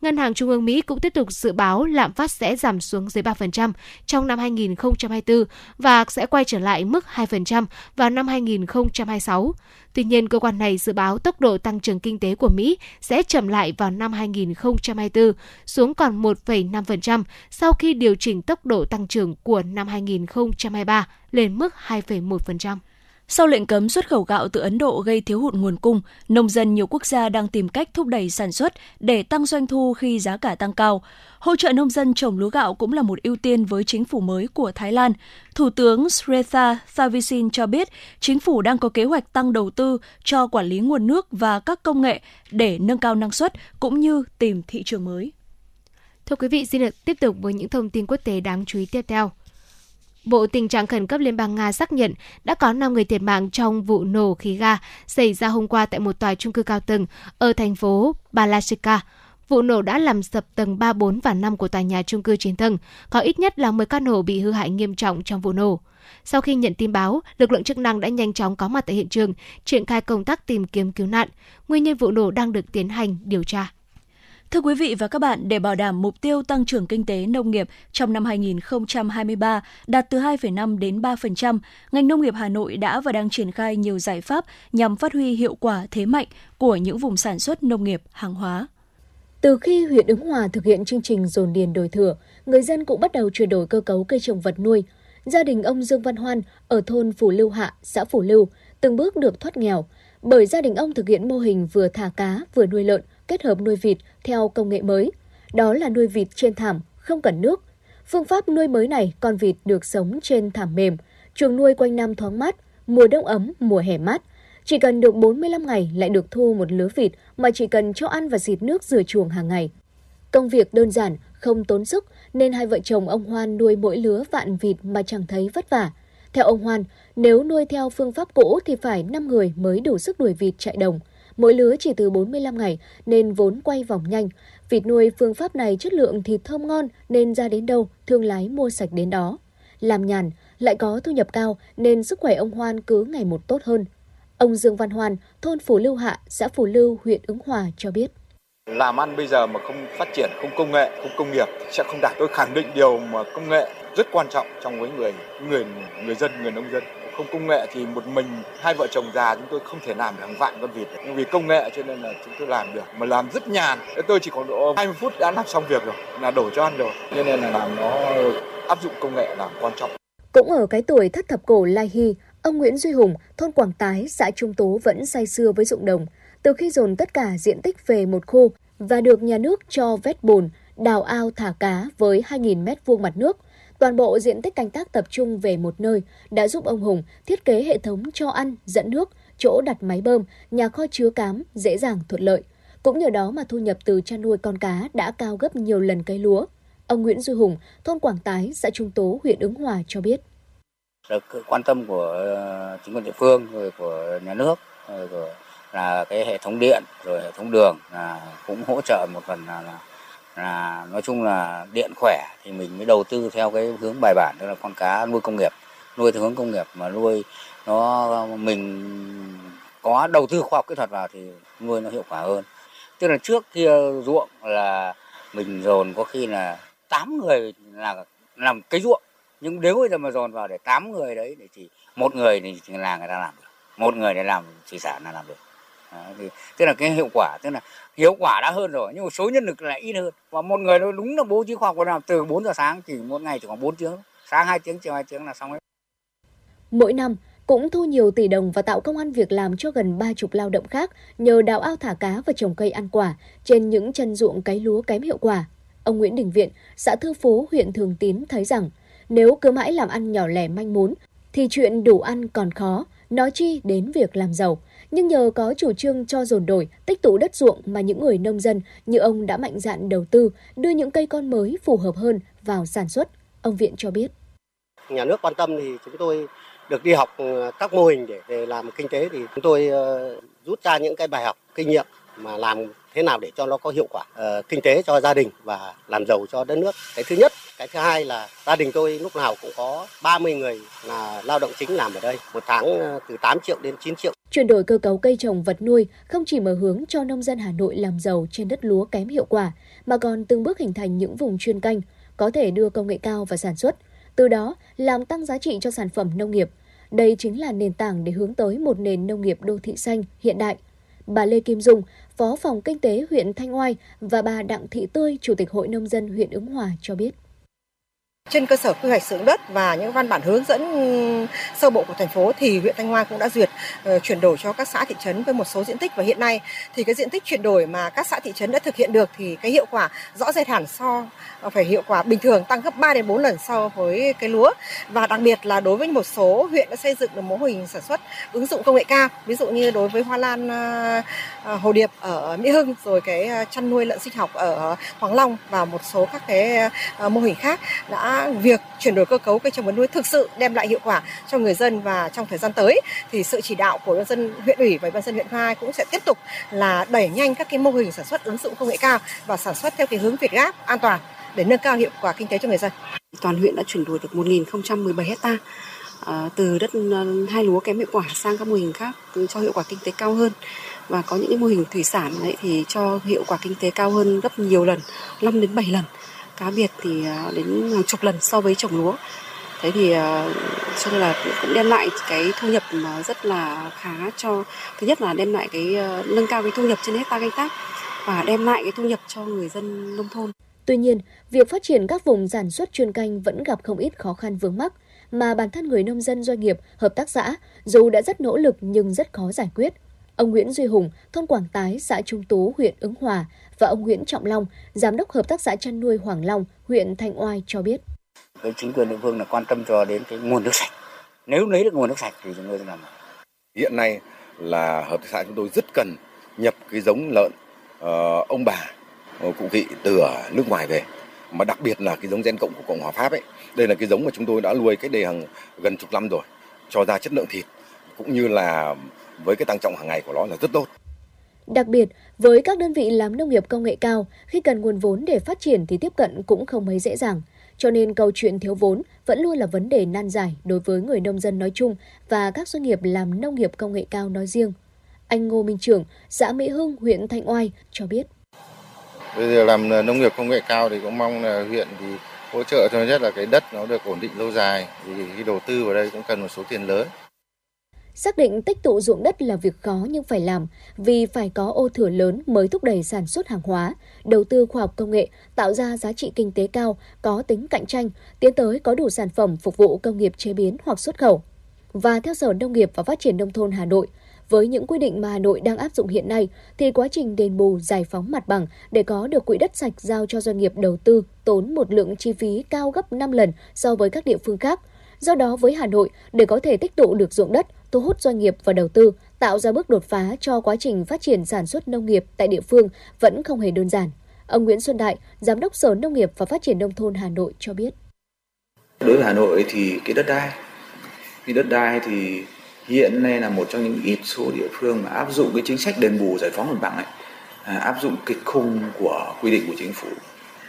Ngân hàng Trung ương Mỹ cũng tiếp tục dự báo lạm phát sẽ giảm xuống dưới 3% trong năm 2024 và sẽ quay trở lại mức 2% vào năm 2026. Tuy nhiên, cơ quan này dự báo tốc độ tăng trưởng kinh tế của Mỹ sẽ chậm lại vào năm 2024, xuống còn 1,5% sau khi điều chỉnh tốc độ tăng trưởng của năm 2023 lên mức 2,1%. Sau lệnh cấm xuất khẩu gạo từ Ấn Độ gây thiếu hụt nguồn cung, nông dân nhiều quốc gia đang tìm cách thúc đẩy sản xuất để tăng doanh thu khi giá cả tăng cao. Hỗ trợ nông dân trồng lúa gạo cũng là một ưu tiên với chính phủ mới của Thái Lan. Thủ tướng Sretha Thavisin cho biết chính phủ đang có kế hoạch tăng đầu tư cho quản lý nguồn nước và các công nghệ để nâng cao năng suất cũng như tìm thị trường mới. Thưa quý vị, xin được tiếp tục với những thông tin quốc tế đáng chú ý tiếp theo. Bộ Tình trạng khẩn cấp Liên bang Nga xác nhận đã có 5 người thiệt mạng trong vụ nổ khí ga xảy ra hôm qua tại một tòa trung cư cao tầng ở thành phố Balashika. Vụ nổ đã làm sập tầng 3, 4 và 5 của tòa nhà trung cư 9 tầng. Có ít nhất là 10 căn hộ bị hư hại nghiêm trọng trong vụ nổ. Sau khi nhận tin báo, lực lượng chức năng đã nhanh chóng có mặt tại hiện trường, triển khai công tác tìm kiếm cứu nạn. Nguyên nhân vụ nổ đang được tiến hành điều tra. Thưa quý vị và các bạn, để bảo đảm mục tiêu tăng trưởng kinh tế nông nghiệp trong năm 2023 đạt từ 2,5 đến 3%, ngành nông nghiệp Hà Nội đã và đang triển khai nhiều giải pháp nhằm phát huy hiệu quả thế mạnh của những vùng sản xuất nông nghiệp, hàng hóa. Từ khi huyện Ứng Hòa thực hiện chương trình dồn điền đổi thửa, người dân cũng bắt đầu chuyển đổi cơ cấu cây trồng vật nuôi. Gia đình ông Dương Văn Hoan ở thôn Phủ Lưu Hạ, xã Phủ Lưu từng bước được thoát nghèo, bởi gia đình ông thực hiện mô hình vừa thả cá vừa nuôi lợn kết hợp nuôi vịt theo công nghệ mới. Đó là nuôi vịt trên thảm, không cần nước. Phương pháp nuôi mới này, con vịt được sống trên thảm mềm, chuồng nuôi quanh năm thoáng mát, mùa đông ấm, mùa hè mát. Chỉ cần được 45 ngày lại được thu một lứa vịt mà chỉ cần cho ăn và xịt nước rửa chuồng hàng ngày. Công việc đơn giản, không tốn sức nên hai vợ chồng ông Hoan nuôi mỗi lứa vạn vịt mà chẳng thấy vất vả. Theo ông Hoan, nếu nuôi theo phương pháp cũ thì phải 5 người mới đủ sức đuổi vịt chạy đồng. Mỗi lứa chỉ từ 45 ngày nên vốn quay vòng nhanh. Vịt nuôi phương pháp này chất lượng thịt thơm ngon nên ra đến đâu thương lái mua sạch đến đó. Làm nhàn, lại có thu nhập cao nên sức khỏe ông Hoan cứ ngày một tốt hơn. Ông Dương Văn Hoan, thôn Phủ Lưu Hạ, xã Phủ Lưu, huyện Ứng Hòa cho biết. Làm ăn bây giờ mà không phát triển, không công nghệ, không công nghiệp sẽ không đạt. Tôi khẳng định điều mà công nghệ rất quan trọng trong với người người người dân, người nông dân không công nghệ thì một mình hai vợ chồng già chúng tôi không thể làm được hàng vạn con vịt nhưng vì công nghệ cho nên là chúng tôi làm được mà làm rất nhàn. Tôi chỉ còn độ 20 phút đã làm xong việc rồi là đổ cho ăn rồi. Cho nên là làm nó áp dụng công nghệ là quan trọng. Cũng ở cái tuổi thất thập cổ Lai Hy, ông Nguyễn Duy Hùng, thôn Quảng Tái, xã Trung Tố vẫn say sưa với ruộng đồng. Từ khi dồn tất cả diện tích về một khu và được nhà nước cho vét bùn, đào ao thả cá với 2.000 mét vuông mặt nước, Toàn bộ diện tích canh tác tập trung về một nơi đã giúp ông Hùng thiết kế hệ thống cho ăn, dẫn nước, chỗ đặt máy bơm, nhà kho chứa cám dễ dàng thuận lợi. Cũng nhờ đó mà thu nhập từ chăn nuôi con cá đã cao gấp nhiều lần cây lúa. Ông Nguyễn Duy Hùng, thôn Quảng Tái, xã Trung Tố, huyện Ứng Hòa cho biết. Được quan tâm của ờ, chính quyền địa phương, rồi của nhà nước, rồi của là cái hệ thống điện, rồi hệ thống đường là cũng hỗ trợ một phần là, là là nói chung là điện khỏe thì mình mới đầu tư theo cái hướng bài bản tức là con cá nuôi công nghiệp, nuôi theo hướng công nghiệp mà nuôi nó, mình có đầu tư khoa học kỹ thuật vào thì nuôi nó hiệu quả hơn. Tức là trước kia ruộng là mình dồn có khi là 8 người là làm cái ruộng, nhưng nếu bây giờ mà dồn vào để 8 người đấy thì một người thì là người ta làm được, một người để làm thủy sản là làm được thì tức là cái hiệu quả tức là hiệu quả đã hơn rồi nhưng mà số nhân lực lại ít hơn. Và một người nó đúng là bố trí khoa học nào từ 4 giờ sáng chỉ một ngày chỉ còn 4 tiếng sáng 2 tiếng chiều 2 tiếng là xong hết. Mỗi năm cũng thu nhiều tỷ đồng và tạo công an việc làm cho gần ba chục lao động khác nhờ đào ao thả cá và trồng cây ăn quả trên những chân ruộng cấy lúa kém hiệu quả. Ông Nguyễn Đình Viện, xã Thư Phú, huyện Thường Tín thấy rằng nếu cứ mãi làm ăn nhỏ lẻ manh mún thì chuyện đủ ăn còn khó, nói chi đến việc làm giàu nhưng nhờ có chủ trương cho dồn đổi, tích tụ đất ruộng mà những người nông dân như ông đã mạnh dạn đầu tư, đưa những cây con mới phù hợp hơn vào sản xuất. Ông Viện cho biết. Nhà nước quan tâm thì chúng tôi được đi học ừ, các mô hình để, để làm kinh tế thì chúng tôi ờ, rút ra những cái bài học kinh nghiệm mà làm thế nào để cho nó có hiệu quả uh, kinh tế cho gia đình và làm giàu cho đất nước. Cái thứ nhất, cái thứ hai là gia đình tôi lúc nào cũng có 30 người là lao động chính làm ở đây, một tháng ờ, từ 8 triệu đến 9 triệu. Chuyển đổi cơ cấu cây trồng vật nuôi không chỉ mở hướng cho nông dân Hà Nội làm giàu trên đất lúa kém hiệu quả, mà còn từng bước hình thành những vùng chuyên canh, có thể đưa công nghệ cao vào sản xuất, từ đó làm tăng giá trị cho sản phẩm nông nghiệp. Đây chính là nền tảng để hướng tới một nền nông nghiệp đô thị xanh hiện đại. Bà Lê Kim Dung, Phó phòng Kinh tế huyện Thanh Oai và bà Đặng Thị Tươi, Chủ tịch Hội Nông dân huyện Ứng Hòa cho biết. Trên cơ sở quy hoạch sử dụng đất và những văn bản hướng dẫn sơ bộ của thành phố thì huyện Thanh Hoa cũng đã duyệt uh, chuyển đổi cho các xã thị trấn với một số diện tích. Và hiện nay thì cái diện tích chuyển đổi mà các xã thị trấn đã thực hiện được thì cái hiệu quả rõ rệt hẳn so ờ, phải hiệu quả bình thường tăng gấp 3 đến 4 lần so với cái lúa. Và đặc biệt là đối với một số huyện đã xây dựng được mô hình sản xuất ứng dụng công nghệ cao ví dụ như đối với hoa lan uh, hồ điệp ở Mỹ Hưng rồi cái chăn nuôi lợn sinh học ở Hoàng Long và một số các cái mô hình khác đã việc chuyển đổi cơ cấu cây trồng vật nuôi thực sự đem lại hiệu quả cho người dân và trong thời gian tới, thì sự chỉ đạo của nhân dân huyện ủy và nhân dân huyện Hoa cũng sẽ tiếp tục là đẩy nhanh các cái mô hình sản xuất ứng dụng công nghệ cao và sản xuất theo cái hướng Việt Gáp an toàn để nâng cao hiệu quả kinh tế cho người dân. Toàn huyện đã chuyển đổi được 1.017 hecta à, từ đất à, hai lúa kém hiệu quả sang các mô hình khác cho hiệu quả kinh tế cao hơn và có những mô hình thủy sản ấy thì cho hiệu quả kinh tế cao hơn gấp nhiều lần 5 đến 7 lần cá biệt thì à, đến hàng chục lần so với trồng lúa thế thì à, cho nên là cũng đem lại cái thu nhập rất là khá cho thứ nhất là đem lại cái à, nâng cao cái thu nhập trên hecta canh tác và đem lại cái thu nhập cho người dân nông thôn. Tuy nhiên, việc phát triển các vùng sản xuất chuyên canh vẫn gặp không ít khó khăn vướng mắc mà bản thân người nông dân doanh nghiệp, hợp tác xã dù đã rất nỗ lực nhưng rất khó giải quyết. Ông Nguyễn Duy Hùng, thôn Quảng Tái, xã Trung Tú, huyện Ứng Hòa và ông Nguyễn Trọng Long, giám đốc hợp tác xã chăn nuôi Hoàng Long, huyện Thanh Oai cho biết. Với chính quyền địa phương là quan tâm cho đến cái nguồn nước sạch. Nếu lấy được nguồn nước sạch thì chúng tôi làm. Hiện nay là hợp tác xã chúng tôi rất cần nhập cái giống lợn uh, ông bà uh, cụ vị từ ở nước ngoài về mà đặc biệt là cái giống gen cộng của cộng hòa pháp ấy đây là cái giống mà chúng tôi đã nuôi cách đây hàng gần chục năm rồi cho ra chất lượng thịt cũng như là với cái tăng trọng hàng ngày của nó là rất tốt. Đặc biệt, với các đơn vị làm nông nghiệp công nghệ cao, khi cần nguồn vốn để phát triển thì tiếp cận cũng không mấy dễ dàng. Cho nên câu chuyện thiếu vốn vẫn luôn là vấn đề nan giải đối với người nông dân nói chung và các doanh nghiệp làm nông nghiệp công nghệ cao nói riêng. Anh Ngô Minh Trưởng, xã Mỹ Hưng, huyện Thanh Oai cho biết. Bây giờ làm nông nghiệp công nghệ cao thì cũng mong là huyện thì hỗ trợ cho nhất là cái đất nó được ổn định lâu dài. Vì khi đầu tư vào đây cũng cần một số tiền lớn. Xác định tích tụ ruộng đất là việc khó nhưng phải làm vì phải có ô thửa lớn mới thúc đẩy sản xuất hàng hóa, đầu tư khoa học công nghệ, tạo ra giá trị kinh tế cao, có tính cạnh tranh, tiến tới có đủ sản phẩm phục vụ công nghiệp chế biến hoặc xuất khẩu. Và theo Sở Nông nghiệp và Phát triển Nông thôn Hà Nội, với những quy định mà Hà Nội đang áp dụng hiện nay, thì quá trình đền bù giải phóng mặt bằng để có được quỹ đất sạch giao cho doanh nghiệp đầu tư tốn một lượng chi phí cao gấp 5 lần so với các địa phương khác. Do đó với Hà Nội, để có thể tích tụ được ruộng đất, thu hút doanh nghiệp và đầu tư, tạo ra bước đột phá cho quá trình phát triển sản xuất nông nghiệp tại địa phương vẫn không hề đơn giản. Ông Nguyễn Xuân Đại, Giám đốc Sở Nông nghiệp và Phát triển Nông thôn Hà Nội cho biết. Đối với Hà Nội thì cái đất đai, cái đất đai thì hiện nay là một trong những ít số địa phương mà áp dụng cái chính sách đền bù giải phóng mặt bằng ấy, à, áp dụng kịch khung của quy định của chính phủ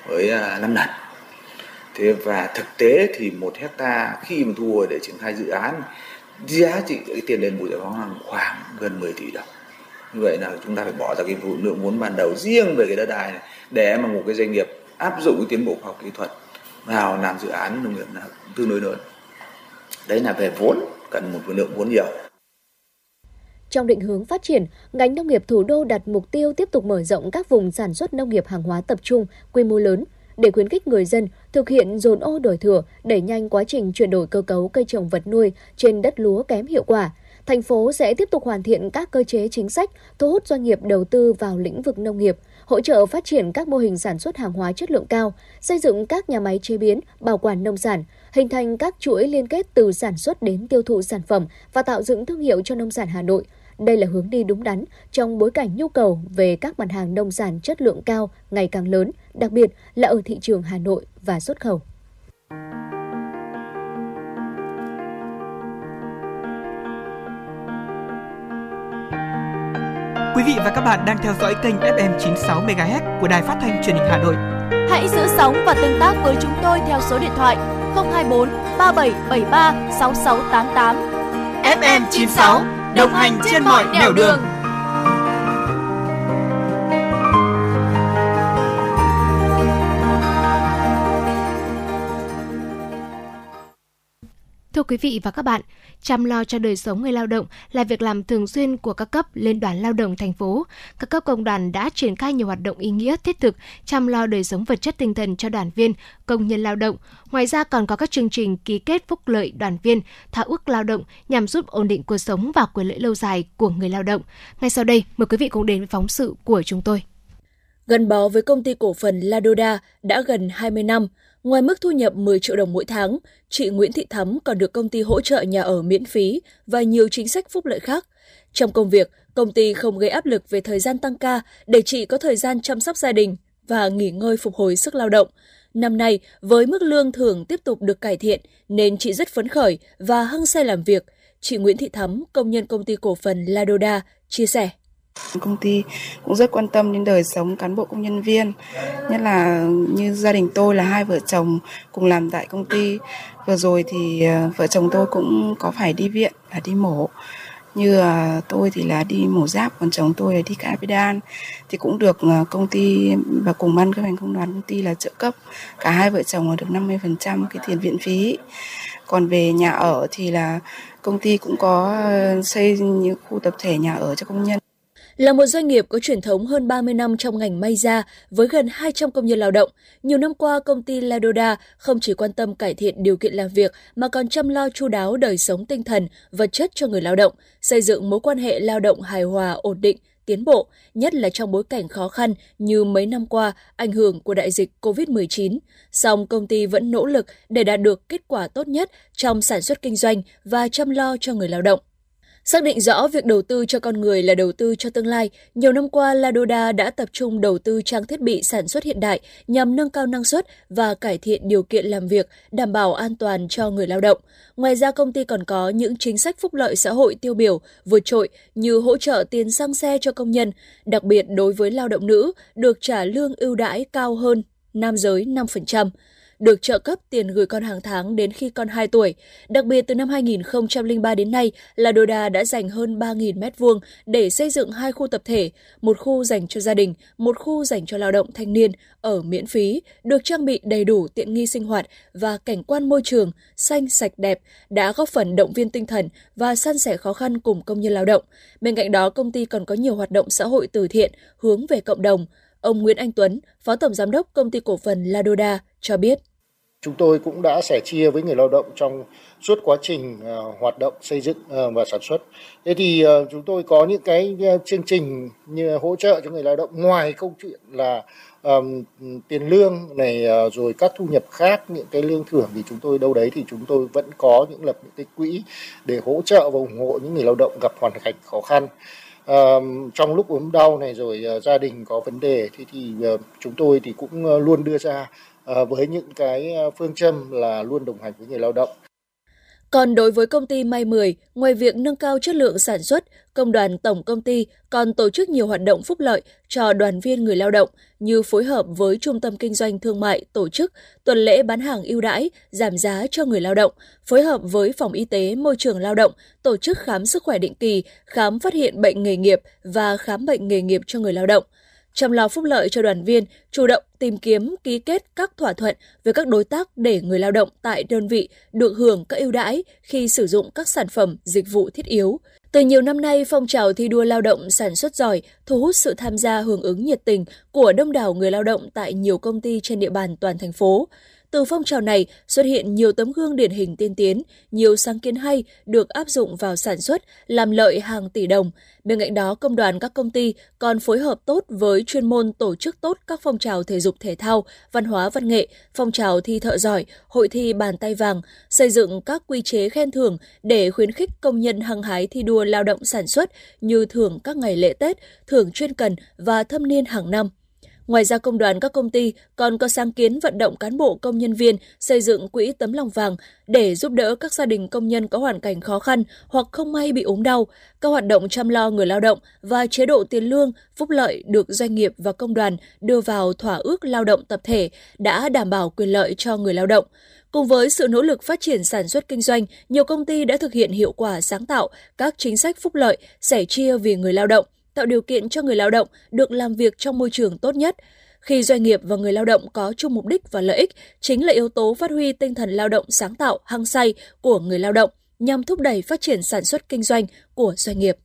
với à, năm 5 lần. Thế và thực tế thì một hecta khi mà thu hồi để triển khai dự án giá trị cái tiền đền bù giải phóng bằng khoảng gần 10 tỷ đồng. Như vậy là chúng ta phải bỏ ra cái lượng vốn ban đầu riêng về cái đất đai này để mà một cái doanh nghiệp áp dụng cái tiến bộ khoa học kỹ thuật vào làm dự án nông nghiệp là tương đối lớn. Đấy là về vốn cần một lượng vốn nhiều. Trong định hướng phát triển, ngành nông nghiệp thủ đô đặt mục tiêu tiếp tục mở rộng các vùng sản xuất nông nghiệp hàng hóa tập trung, quy mô lớn, để khuyến khích người dân thực hiện dồn ô đổi thừa, đẩy nhanh quá trình chuyển đổi cơ cấu cây trồng vật nuôi trên đất lúa kém hiệu quả. Thành phố sẽ tiếp tục hoàn thiện các cơ chế chính sách, thu hút doanh nghiệp đầu tư vào lĩnh vực nông nghiệp, hỗ trợ phát triển các mô hình sản xuất hàng hóa chất lượng cao, xây dựng các nhà máy chế biến, bảo quản nông sản, hình thành các chuỗi liên kết từ sản xuất đến tiêu thụ sản phẩm và tạo dựng thương hiệu cho nông sản Hà Nội – đây là hướng đi đúng đắn trong bối cảnh nhu cầu về các mặt hàng nông sản chất lượng cao ngày càng lớn, đặc biệt là ở thị trường Hà Nội và xuất khẩu. Quý vị và các bạn đang theo dõi kênh FM 96 MHz của đài phát thanh truyền hình Hà Nội. Hãy giữ sóng và tương tác với chúng tôi theo số điện thoại 024 3773 6688. FM 96 đồng hành trên mọi nẻo đường. Thưa quý vị và các bạn, chăm lo cho đời sống người lao động là việc làm thường xuyên của các cấp Liên đoàn Lao động thành phố. Các cấp công đoàn đã triển khai nhiều hoạt động ý nghĩa thiết thực chăm lo đời sống vật chất tinh thần cho đoàn viên, công nhân lao động. Ngoài ra còn có các chương trình ký kết phúc lợi đoàn viên, thỏa ước lao động nhằm giúp ổn định cuộc sống và quyền lợi lâu dài của người lao động. Ngay sau đây, mời quý vị cùng đến với phóng sự của chúng tôi. Gắn bó với công ty cổ phần Ladoda đã gần 20 năm, Ngoài mức thu nhập 10 triệu đồng mỗi tháng, chị Nguyễn Thị Thắm còn được công ty hỗ trợ nhà ở miễn phí và nhiều chính sách phúc lợi khác. Trong công việc, công ty không gây áp lực về thời gian tăng ca để chị có thời gian chăm sóc gia đình và nghỉ ngơi phục hồi sức lao động. Năm nay, với mức lương thưởng tiếp tục được cải thiện nên chị rất phấn khởi và hăng say làm việc. Chị Nguyễn Thị Thắm, công nhân công ty cổ phần Ladoda, chia sẻ. Công ty cũng rất quan tâm đến đời sống cán bộ công nhân viên, nhất là như gia đình tôi là hai vợ chồng cùng làm tại công ty. Vừa rồi thì ờ, vợ chồng tôi cũng có phải đi viện và đi mổ. Như ờ, tôi thì là đi mổ giáp, còn chồng tôi là đi capidan thì cũng được ờ, công ty và cùng ban chấp hành công đoàn công ty là trợ cấp. Cả hai vợ chồng là được 50% cái tiền viện phí. Còn về nhà ở thì là công ty cũng có xây những khu tập thể nhà ở cho công nhân. Là một doanh nghiệp có truyền thống hơn 30 năm trong ngành may da với gần 200 công nhân lao động, nhiều năm qua công ty Ladoda không chỉ quan tâm cải thiện điều kiện làm việc mà còn chăm lo chu đáo đời sống tinh thần, vật chất cho người lao động, xây dựng mối quan hệ lao động hài hòa, ổn định, tiến bộ, nhất là trong bối cảnh khó khăn như mấy năm qua ảnh hưởng của đại dịch COVID-19. Song công ty vẫn nỗ lực để đạt được kết quả tốt nhất trong sản xuất kinh doanh và chăm lo cho người lao động. Xác định rõ việc đầu tư cho con người là đầu tư cho tương lai, nhiều năm qua Ladoda đã tập trung đầu tư trang thiết bị sản xuất hiện đại nhằm nâng cao năng suất và cải thiện điều kiện làm việc, đảm bảo an toàn cho người lao động. Ngoài ra công ty còn có những chính sách phúc lợi xã hội tiêu biểu vượt trội như hỗ trợ tiền xăng xe cho công nhân, đặc biệt đối với lao động nữ được trả lương ưu đãi cao hơn nam giới 5% được trợ cấp tiền gửi con hàng tháng đến khi con 2 tuổi. Đặc biệt từ năm 2003 đến nay, La Doda đã dành hơn 3.000 m2 để xây dựng hai khu tập thể, một khu dành cho gia đình, một khu dành cho lao động thanh niên ở miễn phí, được trang bị đầy đủ tiện nghi sinh hoạt và cảnh quan môi trường xanh sạch đẹp đã góp phần động viên tinh thần và san sẻ khó khăn cùng công nhân lao động. Bên cạnh đó, công ty còn có nhiều hoạt động xã hội từ thiện hướng về cộng đồng. Ông Nguyễn Anh Tuấn, Phó Tổng Giám đốc Công ty Cổ phần Ladoda cho biết. Chúng tôi cũng đã sẻ chia với người lao động trong suốt quá trình ờ, hoạt động xây dựng ờ, và sản xuất. Thế thì ờ, chúng tôi có những cái chương trình như hỗ trợ cho người lao động ngoài câu chuyện là um, tiền lương này rồi các thu nhập khác những cái lương thưởng thì chúng tôi đâu đấy thì chúng tôi vẫn có những lập những cái quỹ để hỗ trợ và ủng hộ những người lao động gặp hoàn cảnh khó khăn. Uh, trong lúc ốm đau này rồi uh, gia đình có vấn đề thì thì uh, chúng tôi thì cũng uh, luôn đưa ra Ờ, với những cái ờ, phương châm là luôn đồng hành với người lao động. Còn đối với công ty May 10, ngoài việc nâng cao chất lượng sản xuất, công đoàn tổng công ty còn tổ chức nhiều hoạt động phúc lợi cho đoàn viên người lao động như phối hợp với trung tâm kinh doanh thương mại tổ chức tuần lễ bán hàng ưu đãi, giảm giá cho người lao động, phối hợp với phòng y tế môi trường lao động tổ chức khám sức khỏe định kỳ, khám phát hiện bệnh nghề nghiệp và khám bệnh nghề nghiệp cho người lao động – chăm lo phúc lợi cho đoàn viên, chủ động tìm kiếm ký kết các thỏa thuận với các đối tác để người lao động tại đơn vị được hưởng các ưu đãi khi sử dụng các sản phẩm, dịch vụ thiết yếu. Từ nhiều năm nay, phong trào thi đua lao động sản xuất giỏi thu hút sự tham gia hưởng ứng nhiệt tình của đông đảo người lao động tại nhiều công ty trên địa bàn toàn thành phố. Từ phong trào này xuất hiện nhiều tấm gương điển hình tiên tiến, nhiều sáng kiến hay được áp dụng vào sản xuất, làm lợi hàng tỷ đồng. Bên cạnh đó, công đoàn các công ty còn phối hợp tốt với chuyên môn tổ chức tốt các phong trào thể dục thể thao, văn hóa văn nghệ, phong trào thi thợ giỏi, hội thi bàn tay vàng, xây dựng các quy chế khen thưởng để khuyến khích công nhân hăng hái thi đua lao động sản xuất như thưởng các ngày lễ Tết, thưởng chuyên cần và thâm niên hàng năm. Ngoài ra công đoàn các công ty còn có sáng kiến vận động cán bộ công nhân viên xây dựng quỹ tấm lòng vàng để giúp đỡ các gia đình công nhân có hoàn cảnh khó khăn hoặc không may bị ốm đau. Các hoạt động chăm lo người lao động và chế độ tiền lương, phúc lợi được doanh nghiệp và công đoàn đưa vào thỏa ước lao động tập thể đã đảm bảo quyền lợi cho người lao động. Cùng với sự nỗ lực phát triển sản xuất kinh doanh, nhiều công ty đã thực hiện hiệu quả sáng tạo các chính sách phúc lợi, sẻ chia vì người lao động, tạo điều kiện cho người lao động được làm việc trong môi trường tốt nhất. Khi doanh nghiệp và người lao động có chung mục đích và lợi ích, chính là yếu tố phát huy tinh thần lao động sáng tạo, hăng say của người lao động nhằm thúc đẩy phát triển sản xuất kinh doanh của doanh nghiệp.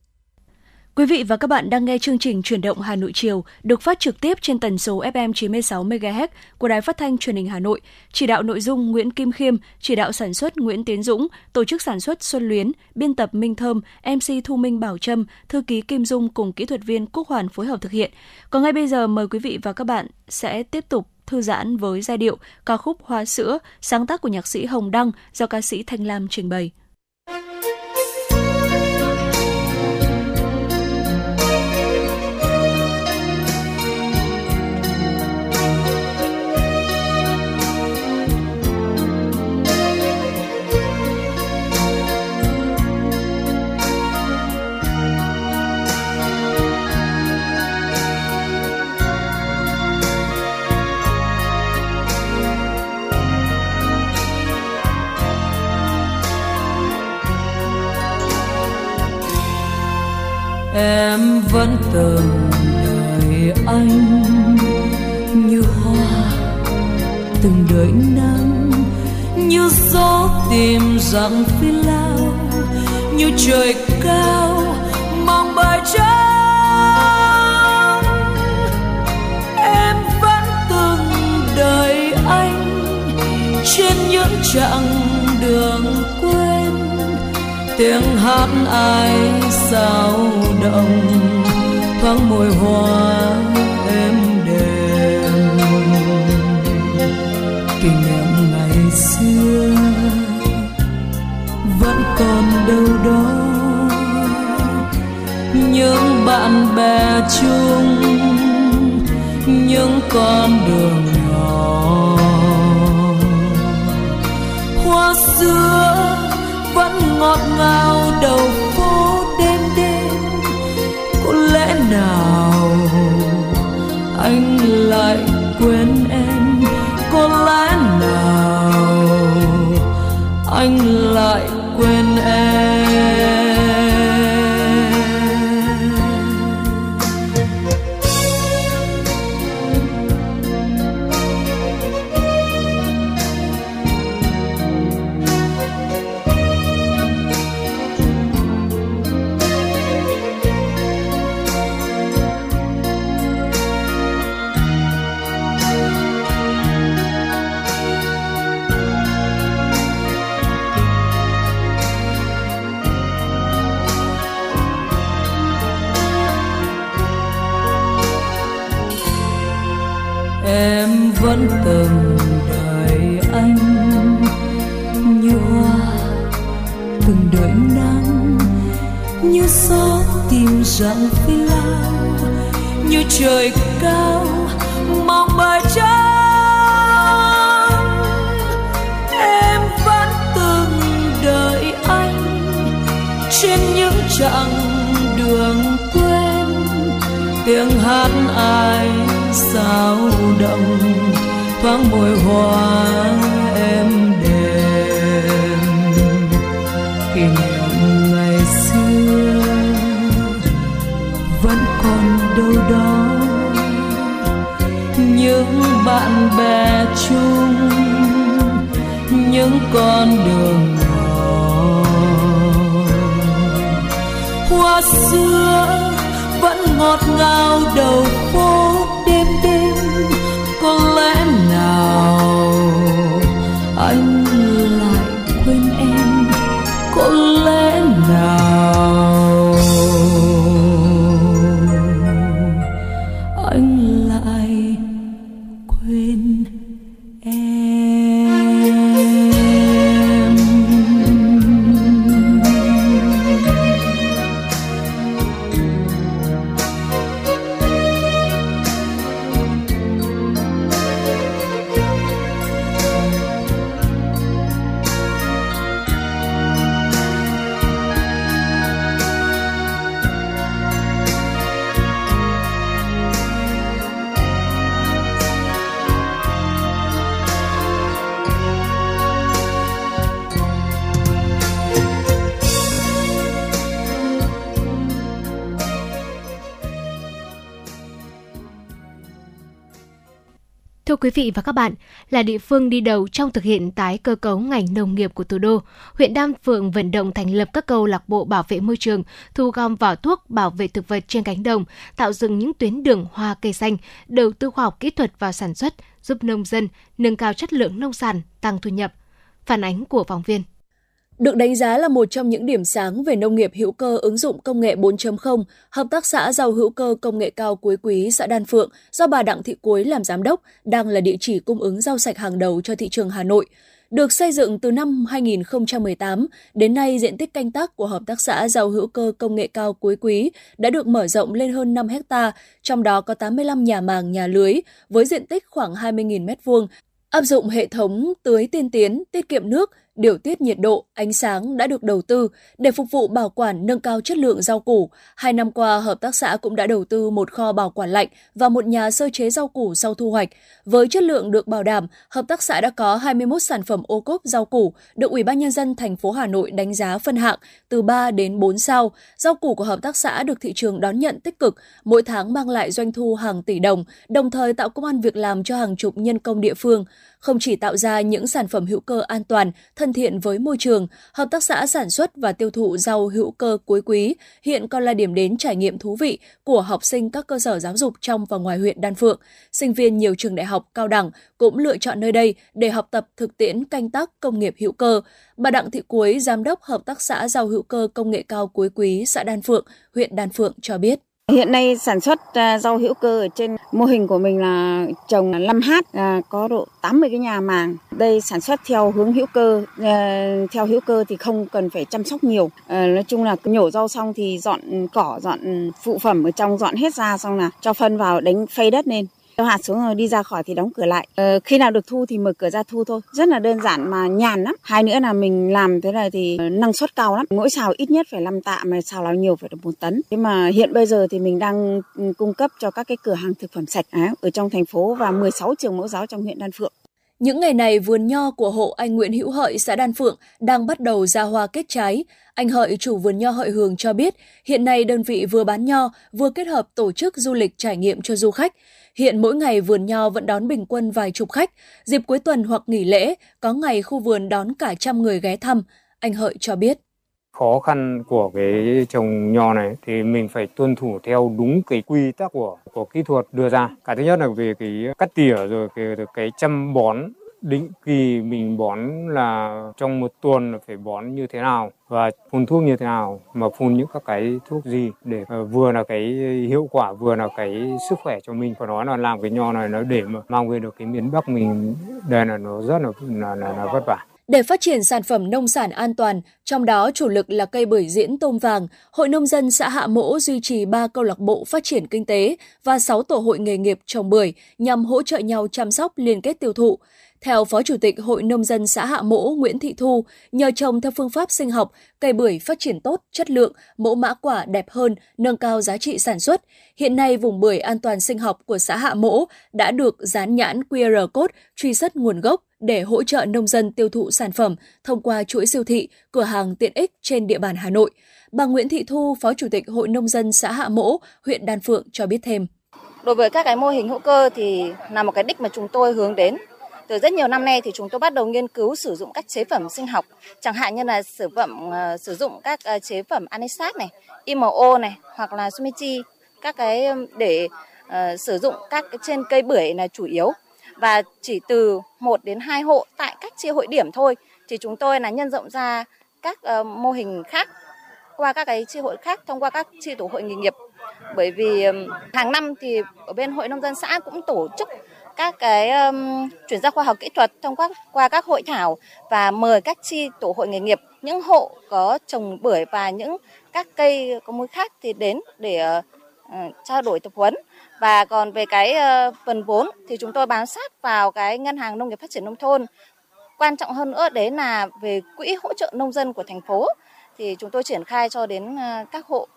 Quý vị và các bạn đang nghe chương trình Chuyển động Hà Nội chiều được phát trực tiếp trên tần số FM 96 MHz của Đài Phát thanh Truyền hình Hà Nội. Chỉ đạo nội dung Nguyễn Kim Khiêm, chỉ đạo sản xuất Nguyễn Tiến Dũng, tổ chức sản xuất Xuân Luyến, biên tập Minh Thơm, MC Thu Minh Bảo Trâm, thư ký Kim Dung cùng kỹ thuật viên Quốc Hoàn phối hợp thực hiện. Còn ngay bây giờ mời quý vị và các bạn sẽ tiếp tục thư giãn với giai điệu ca khúc Hoa sữa, sáng tác của nhạc sĩ Hồng Đăng do ca sĩ Thanh Lam trình bày. Em vẫn từng đợi anh như hoa, từng đợi nắng, như gió tìm rằng phi lao, như trời cao mong bài trắng em vẫn từng đợi anh trên những chặng đường quê tiếng hát ai sao động, thoáng mùi hoa êm đềm. Kỷ niệm ngày xưa vẫn còn đâu đó. Những bạn bè chung, những con đường nhỏ. Hoa xưa vẫn ngọt ngào đầu phố đêm đêm. Có lẽ nào anh lại quên em? Có lẽ nào anh lại rằng phi lao như trời cao, mong bờ trắng em vẫn từng đợi anh trên những chặng đường quên tiếng hát ai sao động thoáng mùi hoa bạn bè chung những con đường nhỏ hoa xưa vẫn ngọt ngào đầu phố vị và các bạn, là địa phương đi đầu trong thực hiện tái cơ cấu ngành nông nghiệp của thủ đô, huyện Đan Phượng vận động thành lập các câu lạc bộ bảo vệ môi trường, thu gom vỏ thuốc bảo vệ thực vật trên cánh đồng, tạo dựng những tuyến đường hoa cây xanh, đầu tư khoa học kỹ thuật vào sản xuất, giúp nông dân nâng cao chất lượng nông sản, tăng thu nhập. Phản ánh của phóng viên. Được đánh giá là một trong những điểm sáng về nông nghiệp hữu cơ ứng dụng công nghệ 4.0, Hợp tác xã rau hữu cơ công nghệ cao Cuối Quý, xã Đan Phượng do bà Đặng Thị Cuối làm giám đốc, đang là địa chỉ cung ứng rau sạch hàng đầu cho thị trường Hà Nội. Được xây dựng từ năm 2018, đến nay diện tích canh tác của Hợp tác xã rau hữu cơ công nghệ cao Cuối Quý đã được mở rộng lên hơn 5 hecta, trong đó có 85 nhà màng nhà lưới với diện tích khoảng 20.000 m2, áp dụng hệ thống tưới tiên tiến, tiết kiệm nước, điều tiết nhiệt độ, ánh sáng đã được đầu tư để phục vụ bảo quản nâng cao chất lượng rau củ. Hai năm qua, hợp tác xã cũng đã đầu tư một kho bảo quản lạnh và một nhà sơ chế rau củ sau thu hoạch. Với chất lượng được bảo đảm, hợp tác xã đã có 21 sản phẩm ô cốp rau củ được Ủy ban nhân dân thành phố Hà Nội đánh giá phân hạng từ 3 đến 4 sao. Rau củ của hợp tác xã được thị trường đón nhận tích cực, mỗi tháng mang lại doanh thu hàng tỷ đồng, đồng thời tạo công an việc làm cho hàng chục nhân công địa phương không chỉ tạo ra những sản phẩm hữu cơ an toàn, thân thiện với môi trường, hợp tác xã sản xuất và tiêu thụ rau hữu cơ cuối quý hiện còn là điểm đến trải nghiệm thú vị của học sinh các cơ sở giáo dục trong và ngoài huyện Đan Phượng. Sinh viên nhiều trường đại học, cao đẳng cũng lựa chọn nơi đây để học tập thực tiễn canh tác công nghiệp hữu cơ. Bà Đặng Thị Cuối, giám đốc hợp tác xã rau hữu cơ công nghệ cao cuối quý xã Đan Phượng, huyện Đan Phượng cho biết. Hiện nay sản xuất à, rau hữu cơ ở trên mô hình của mình là trồng 5H, à, có độ 80 cái nhà màng. Đây sản xuất theo hướng hữu cơ, à, theo hữu cơ thì không cần phải chăm sóc nhiều. Nói chung là nhổ rau xong thì dọn cỏ, dọn phụ phẩm ở trong dọn hết ra xong là cho phân vào đánh phay đất lên cho hạt xuống rồi đi ra khỏi thì đóng cửa lại. Ờ, khi nào được thu thì mở cửa ra thu thôi. Rất là đơn giản mà nhàn lắm. Hai nữa là mình làm thế này thì ờ, năng suất cao lắm. Mỗi xào ít nhất phải 5 tạ mà xào nào nhiều phải được một tấn. Thế mà hiện bây giờ thì mình đang ừ, cung cấp cho các cái cửa hàng thực phẩm sạch á, ở trong thành phố và 16 trường mẫu giáo trong huyện Đan Phượng. Những ngày này, vườn nho của hộ anh Nguyễn Hữu Hợi, xã Đan Phượng đang bắt đầu ra hoa kết trái. Anh Hợi, chủ vườn nho Hợi Hường cho biết, hiện nay đơn vị vừa bán nho, vừa kết hợp tổ chức du lịch trải nghiệm cho du khách. Hiện mỗi ngày vườn nho vẫn đón bình quân vài chục khách. Dịp cuối tuần hoặc nghỉ lễ, có ngày khu vườn đón cả trăm người ghé thăm. Anh Hợi cho biết khó khăn của cái trồng nho này thì mình phải tuân thủ theo đúng cái quy tắc của của kỹ thuật đưa ra. Cái thứ nhất là về cái cắt tỉa rồi cái cái chăm bón định kỳ mình bón là trong một tuần là phải bón như thế nào và phun thuốc như thế nào mà phun những các cái thuốc gì để ờ, vừa là cái hiệu quả vừa là cái sức khỏe cho mình và nói là làm cái nho này nó để mà mang về được cái miền Bắc mình đây là nó rất là là, là, là vất vả để phát triển sản phẩm nông sản an toàn, trong đó chủ lực là cây bưởi diễn tôm vàng, Hội Nông dân xã Hạ Mỗ duy trì 3 câu lạc bộ phát triển kinh tế và 6 tổ hội nghề nghiệp trồng bưởi nhằm hỗ trợ nhau chăm sóc liên kết tiêu thụ. Theo Phó Chủ tịch Hội Nông dân xã Hạ Mỗ Nguyễn Thị Thu, nhờ trồng theo phương pháp sinh học, cây bưởi phát triển tốt, chất lượng, mẫu mã quả đẹp hơn, nâng cao giá trị sản xuất. Hiện nay, vùng bưởi an toàn sinh học của xã Hạ Mỗ đã được dán nhãn QR code truy xuất nguồn gốc để hỗ trợ nông dân tiêu thụ sản phẩm thông qua chuỗi siêu thị, cửa hàng tiện ích trên địa bàn Hà Nội. Bà Nguyễn Thị Thu, Phó Chủ tịch Hội Nông dân xã Hạ Mỗ, huyện Đan Phượng cho biết thêm. Đối với các cái mô hình hữu cơ thì là một cái đích mà chúng tôi hướng đến từ rất nhiều năm nay thì chúng tôi bắt đầu nghiên cứu sử dụng các chế phẩm sinh học, chẳng hạn như là sử phẩm uh, sử dụng các uh, chế phẩm anisat này, IMO này hoặc là Sumichi các cái để uh, sử dụng các cái trên cây bưởi là chủ yếu. Và chỉ từ 1 đến 2 hộ tại các chi hội điểm thôi thì chúng tôi là nhân rộng ra các uh, mô hình khác qua các cái chi hội khác thông qua các chi tổ hội nghề nghiệp. Bởi vì hàng năm thì ở bên hội nông dân xã cũng tổ chức các cái um, chuyển giao khoa học kỹ thuật thông qua qua các hội thảo và mời các chi tổ hội nghề nghiệp những hộ có trồng bưởi và những các cây có múi khác thì đến để uh, trao đổi tập huấn. Và còn về cái uh, phần vốn thì chúng tôi bám sát vào cái ngân hàng nông nghiệp phát triển nông thôn. Quan trọng hơn nữa đấy là về quỹ hỗ trợ nông dân của thành phố. Thì chúng tôi triển khai cho đến uh, các hộ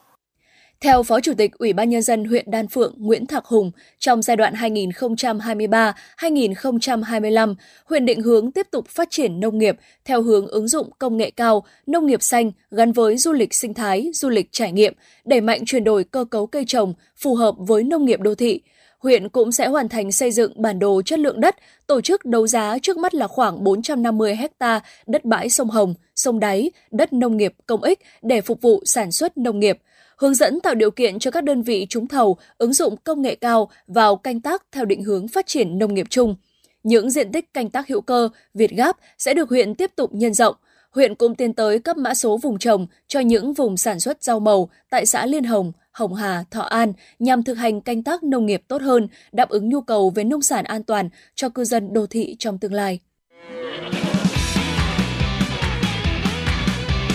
theo Phó Chủ tịch Ủy ban Nhân dân huyện Đan Phượng Nguyễn Thạc Hùng, trong giai đoạn 2023-2025, huyện định hướng tiếp tục phát triển nông nghiệp theo hướng ứng dụng công nghệ cao, nông nghiệp xanh gắn với du lịch sinh thái, du lịch trải nghiệm, đẩy mạnh chuyển đổi cơ cấu cây trồng phù hợp với nông nghiệp đô thị. huyện cũng sẽ hoàn thành xây dựng bản đồ chất lượng đất, tổ chức đấu giá trước mắt là khoảng 450 ha đất bãi sông Hồng, sông Đáy, đất nông nghiệp công ích để phục vụ sản xuất nông nghiệp, hướng dẫn tạo điều kiện cho các đơn vị trúng thầu ứng dụng công nghệ cao vào canh tác theo định hướng phát triển nông nghiệp chung. Những diện tích canh tác hữu cơ, Việt Gáp sẽ được huyện tiếp tục nhân rộng. Huyện cũng tiến tới cấp mã số vùng trồng cho những vùng sản xuất rau màu tại xã Liên Hồng, Hồng Hà, Thọ An nhằm thực hành canh tác nông nghiệp tốt hơn, đáp ứng nhu cầu về nông sản an toàn cho cư dân đô thị trong tương lai.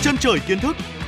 Chân trời kiến thức,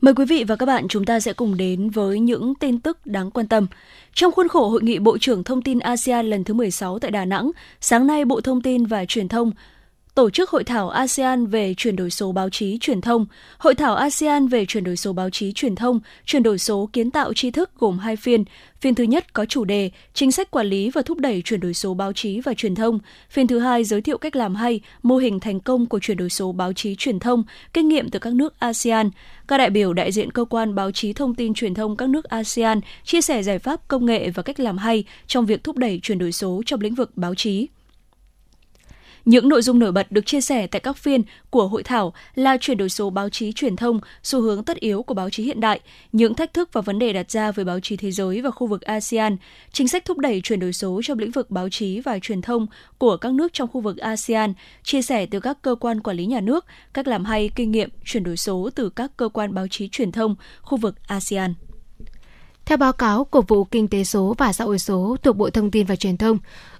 Mời quý vị và các bạn chúng ta sẽ cùng đến với những tin tức đáng quan tâm. Trong khuôn khổ Hội nghị Bộ trưởng Thông tin ASEAN lần thứ 16 tại Đà Nẵng, sáng nay Bộ Thông tin và Truyền thông tổ chức hội thảo ASEAN về chuyển đổi số báo chí truyền thông. Hội thảo ASEAN về chuyển đổi số báo chí truyền thông, chuyển đổi số kiến tạo tri thức gồm hai phiên. Phiên thứ nhất có chủ đề Chính sách quản lý và thúc đẩy chuyển đổi số báo chí và truyền thông. Phiên thứ hai giới thiệu cách làm hay, mô hình thành công của chuyển đổi số báo chí truyền thông, kinh nghiệm từ các nước ASEAN. Các đại biểu đại diện cơ quan báo chí thông tin truyền thông các nước ASEAN chia sẻ giải pháp công nghệ và cách làm hay trong việc thúc đẩy chuyển đổi số trong lĩnh vực báo chí. Những nội dung nổi bật được chia sẻ tại các phiên của hội thảo là chuyển đổi số báo chí truyền thông, xu hướng tất yếu của báo chí hiện đại, những thách thức và vấn đề đặt ra với báo chí thế giới và khu vực ASEAN, chính sách thúc đẩy chuyển đổi số trong lĩnh vực báo chí và truyền thông của các nước trong khu vực ASEAN, chia sẻ từ các cơ quan quản lý nhà nước, cách làm hay kinh nghiệm chuyển đổi số từ các cơ quan báo chí truyền thông khu vực ASEAN. Theo báo cáo của vụ Kinh tế số và Xã hội số thuộc Bộ Thông tin và Truyền thông,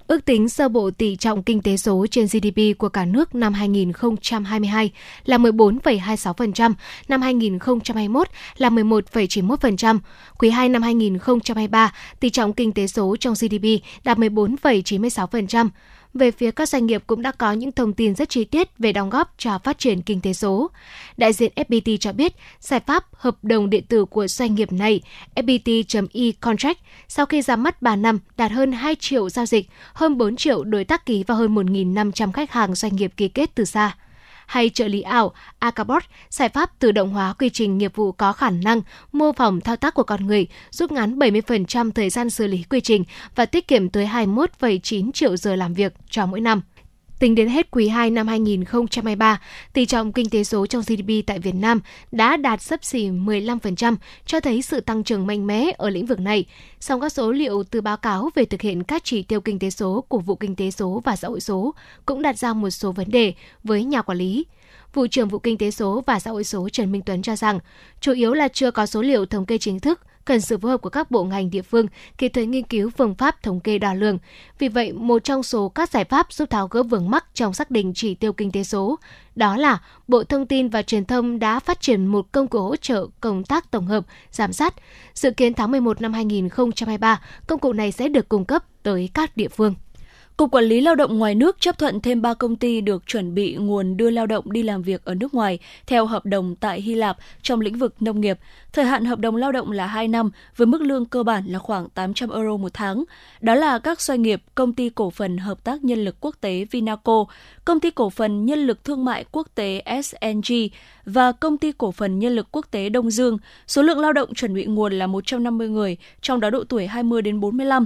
Ước tính sơ bộ tỷ trọng kinh tế số trên GDP của cả nước năm 2022 là 14,26%, năm 2021 là 11,91%. Quý 2 năm 2023, tỷ trọng kinh tế số trong GDP đạt 14,96%. Về phía các doanh nghiệp cũng đã có những thông tin rất chi tiết về đóng góp cho phát triển kinh tế số. Đại diện FPT cho biết, giải pháp hợp đồng điện tử của doanh nghiệp này, FPT.e-contract, sau khi ra mắt 3 năm đạt hơn 2 triệu giao dịch, hơn 4 triệu đối tác ký và hơn 1.500 khách hàng doanh nghiệp ký kết từ xa hay trợ lý ảo Acabot, giải pháp tự động hóa quy trình nghiệp vụ có khả năng mô phỏng thao tác của con người, giúp ngắn 70% thời gian xử lý quy trình và tiết kiệm tới 21,9 triệu giờ làm việc cho mỗi năm. Tính đến hết quý 2 năm 2023, tỷ trọng kinh tế số trong GDP tại Việt Nam đã đạt sấp xỉ 15%, cho thấy sự tăng trưởng mạnh mẽ ở lĩnh vực này. Song các số liệu từ báo cáo về thực hiện các chỉ tiêu kinh tế số của vụ kinh tế số và xã hội số cũng đặt ra một số vấn đề với nhà quản lý. Vụ trưởng vụ kinh tế số và xã hội số Trần Minh Tuấn cho rằng, chủ yếu là chưa có số liệu thống kê chính thức cần sự phối hợp của các bộ ngành địa phương kịp thời nghiên cứu phương pháp thống kê đo lường. Vì vậy, một trong số các giải pháp giúp tháo gỡ vướng mắc trong xác định chỉ tiêu kinh tế số đó là Bộ Thông tin và Truyền thông đã phát triển một công cụ hỗ trợ công tác tổng hợp, giám sát. Dự kiến tháng 11 năm 2023, công cụ này sẽ được cung cấp tới các địa phương. Cục Quản lý Lao động ngoài nước chấp thuận thêm 3 công ty được chuẩn bị nguồn đưa lao động đi làm việc ở nước ngoài theo hợp đồng tại Hy Lạp trong lĩnh vực nông nghiệp. Thời hạn hợp đồng lao động là 2 năm với mức lương cơ bản là khoảng 800 euro một tháng. Đó là các doanh nghiệp Công ty Cổ phần Hợp tác Nhân lực Quốc tế Vinaco, Công ty Cổ phần Nhân lực Thương mại Quốc tế SNG và Công ty Cổ phần Nhân lực Quốc tế Đông Dương. Số lượng lao động chuẩn bị nguồn là 150 người, trong đó độ tuổi 20 đến 45.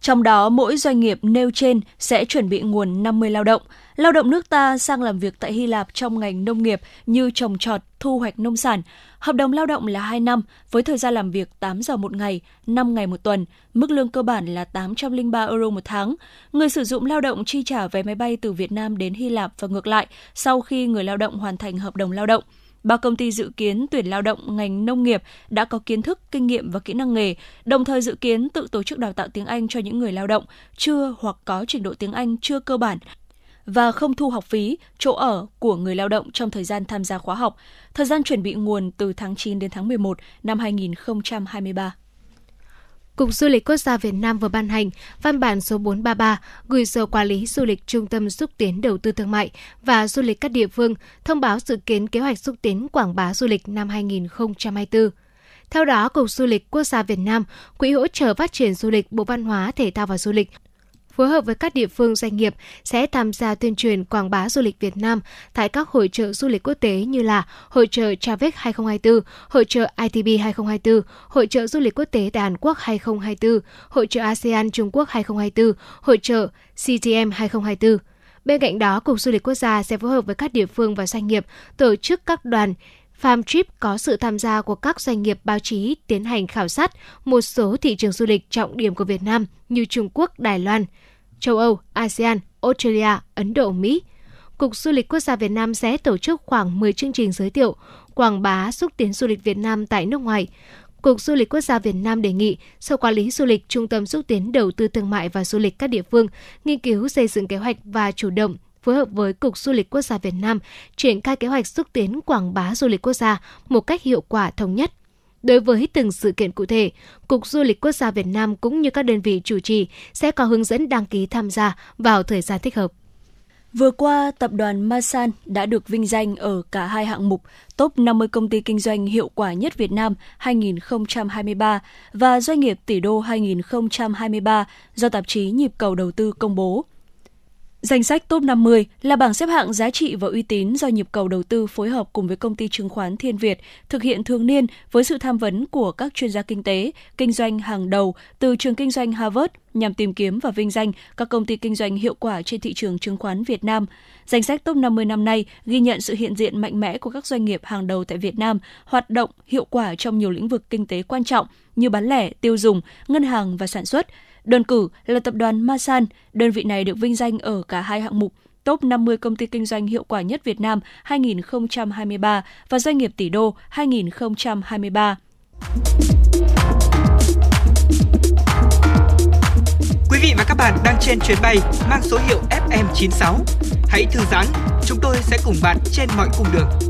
Trong đó, mỗi doanh nghiệp nêu trên sẽ chuẩn bị nguồn 50 lao động. Lao động nước ta sang làm việc tại Hy Lạp trong ngành nông nghiệp như trồng trọt, thu hoạch nông sản. Hợp đồng lao động là 2 năm với thời gian làm việc 8 giờ một ngày, 5 ngày một tuần. Mức lương cơ bản là 803 euro một tháng. Người sử dụng lao động chi trả vé máy bay từ Việt Nam đến Hy Lạp và ngược lại sau khi người lao động hoàn thành hợp đồng lao động. Ba công ty dự kiến tuyển lao động ngành nông nghiệp đã có kiến thức, kinh nghiệm và kỹ năng nghề, đồng thời dự kiến tự tổ chức đào tạo tiếng Anh cho những người lao động chưa hoặc có trình độ tiếng Anh chưa cơ bản và không thu học phí, chỗ ở của người lao động trong thời gian tham gia khóa học. Thời gian chuẩn bị nguồn từ tháng 9 đến tháng 11 năm 2023. Cục Du lịch Quốc gia Việt Nam vừa ban hành văn bản số 433 gửi Sở Quản lý Du lịch Trung tâm xúc tiến đầu tư thương mại và du lịch các địa phương thông báo dự kiến kế hoạch xúc tiến quảng bá du lịch năm 2024. Theo đó, Cục Du lịch Quốc gia Việt Nam, Quỹ hỗ trợ phát triển du lịch Bộ Văn hóa, Thể thao và Du lịch phối hợp với các địa phương doanh nghiệp sẽ tham gia tuyên truyền quảng bá du lịch Việt Nam tại các hội trợ du lịch quốc tế như là Hội trợ Travel 2024, Hội trợ ITB 2024, Hội trợ du lịch quốc tế tại Hàn Quốc 2024, Hội trợ ASEAN Trung Quốc 2024, Hội trợ CTM 2024. Bên cạnh đó, Cục Du lịch Quốc gia sẽ phối hợp với các địa phương và doanh nghiệp tổ chức các đoàn Farmtrip có sự tham gia của các doanh nghiệp báo chí tiến hành khảo sát một số thị trường du lịch trọng điểm của Việt Nam như Trung Quốc, Đài Loan, châu Âu, ASEAN, Australia, Ấn Độ, Mỹ. Cục Du lịch Quốc gia Việt Nam sẽ tổ chức khoảng 10 chương trình giới thiệu, quảng bá xúc tiến du lịch Việt Nam tại nước ngoài. Cục Du lịch Quốc gia Việt Nam đề nghị Sở Quản lý Du lịch Trung tâm xúc tiến đầu tư thương mại và du lịch các địa phương nghiên cứu xây dựng kế hoạch và chủ động phối hợp với Cục Du lịch Quốc gia Việt Nam triển khai kế hoạch xúc tiến quảng bá du lịch quốc gia một cách hiệu quả thống nhất. Đối với từng sự kiện cụ thể, Cục Du lịch Quốc gia Việt Nam cũng như các đơn vị chủ trì sẽ có hướng dẫn đăng ký tham gia vào thời gian thích hợp. Vừa qua, tập đoàn Masan đã được vinh danh ở cả hai hạng mục Top 50 công ty kinh doanh hiệu quả nhất Việt Nam 2023 và Doanh nghiệp tỷ đô 2023 do tạp chí Nhịp cầu đầu tư công bố. Danh sách top 50 là bảng xếp hạng giá trị và uy tín do nhịp cầu đầu tư phối hợp cùng với công ty chứng khoán Thiên Việt thực hiện thường niên với sự tham vấn của các chuyên gia kinh tế, kinh doanh hàng đầu từ trường kinh doanh Harvard nhằm tìm kiếm và vinh danh các công ty kinh doanh hiệu quả trên thị trường chứng khoán Việt Nam. Danh sách top 50 năm nay ghi nhận sự hiện diện mạnh mẽ của các doanh nghiệp hàng đầu tại Việt Nam, hoạt động hiệu quả trong nhiều lĩnh vực kinh tế quan trọng như bán lẻ, tiêu dùng, ngân hàng và sản xuất – Đơn cử là tập đoàn Masan, đơn vị này được vinh danh ở cả hai hạng mục Top 50 công ty kinh doanh hiệu quả nhất Việt Nam 2023 và Doanh nghiệp tỷ đô 2023. Quý vị và các bạn đang trên chuyến bay mang số hiệu FM96. Hãy thư giãn, chúng tôi sẽ cùng bạn trên mọi cung đường.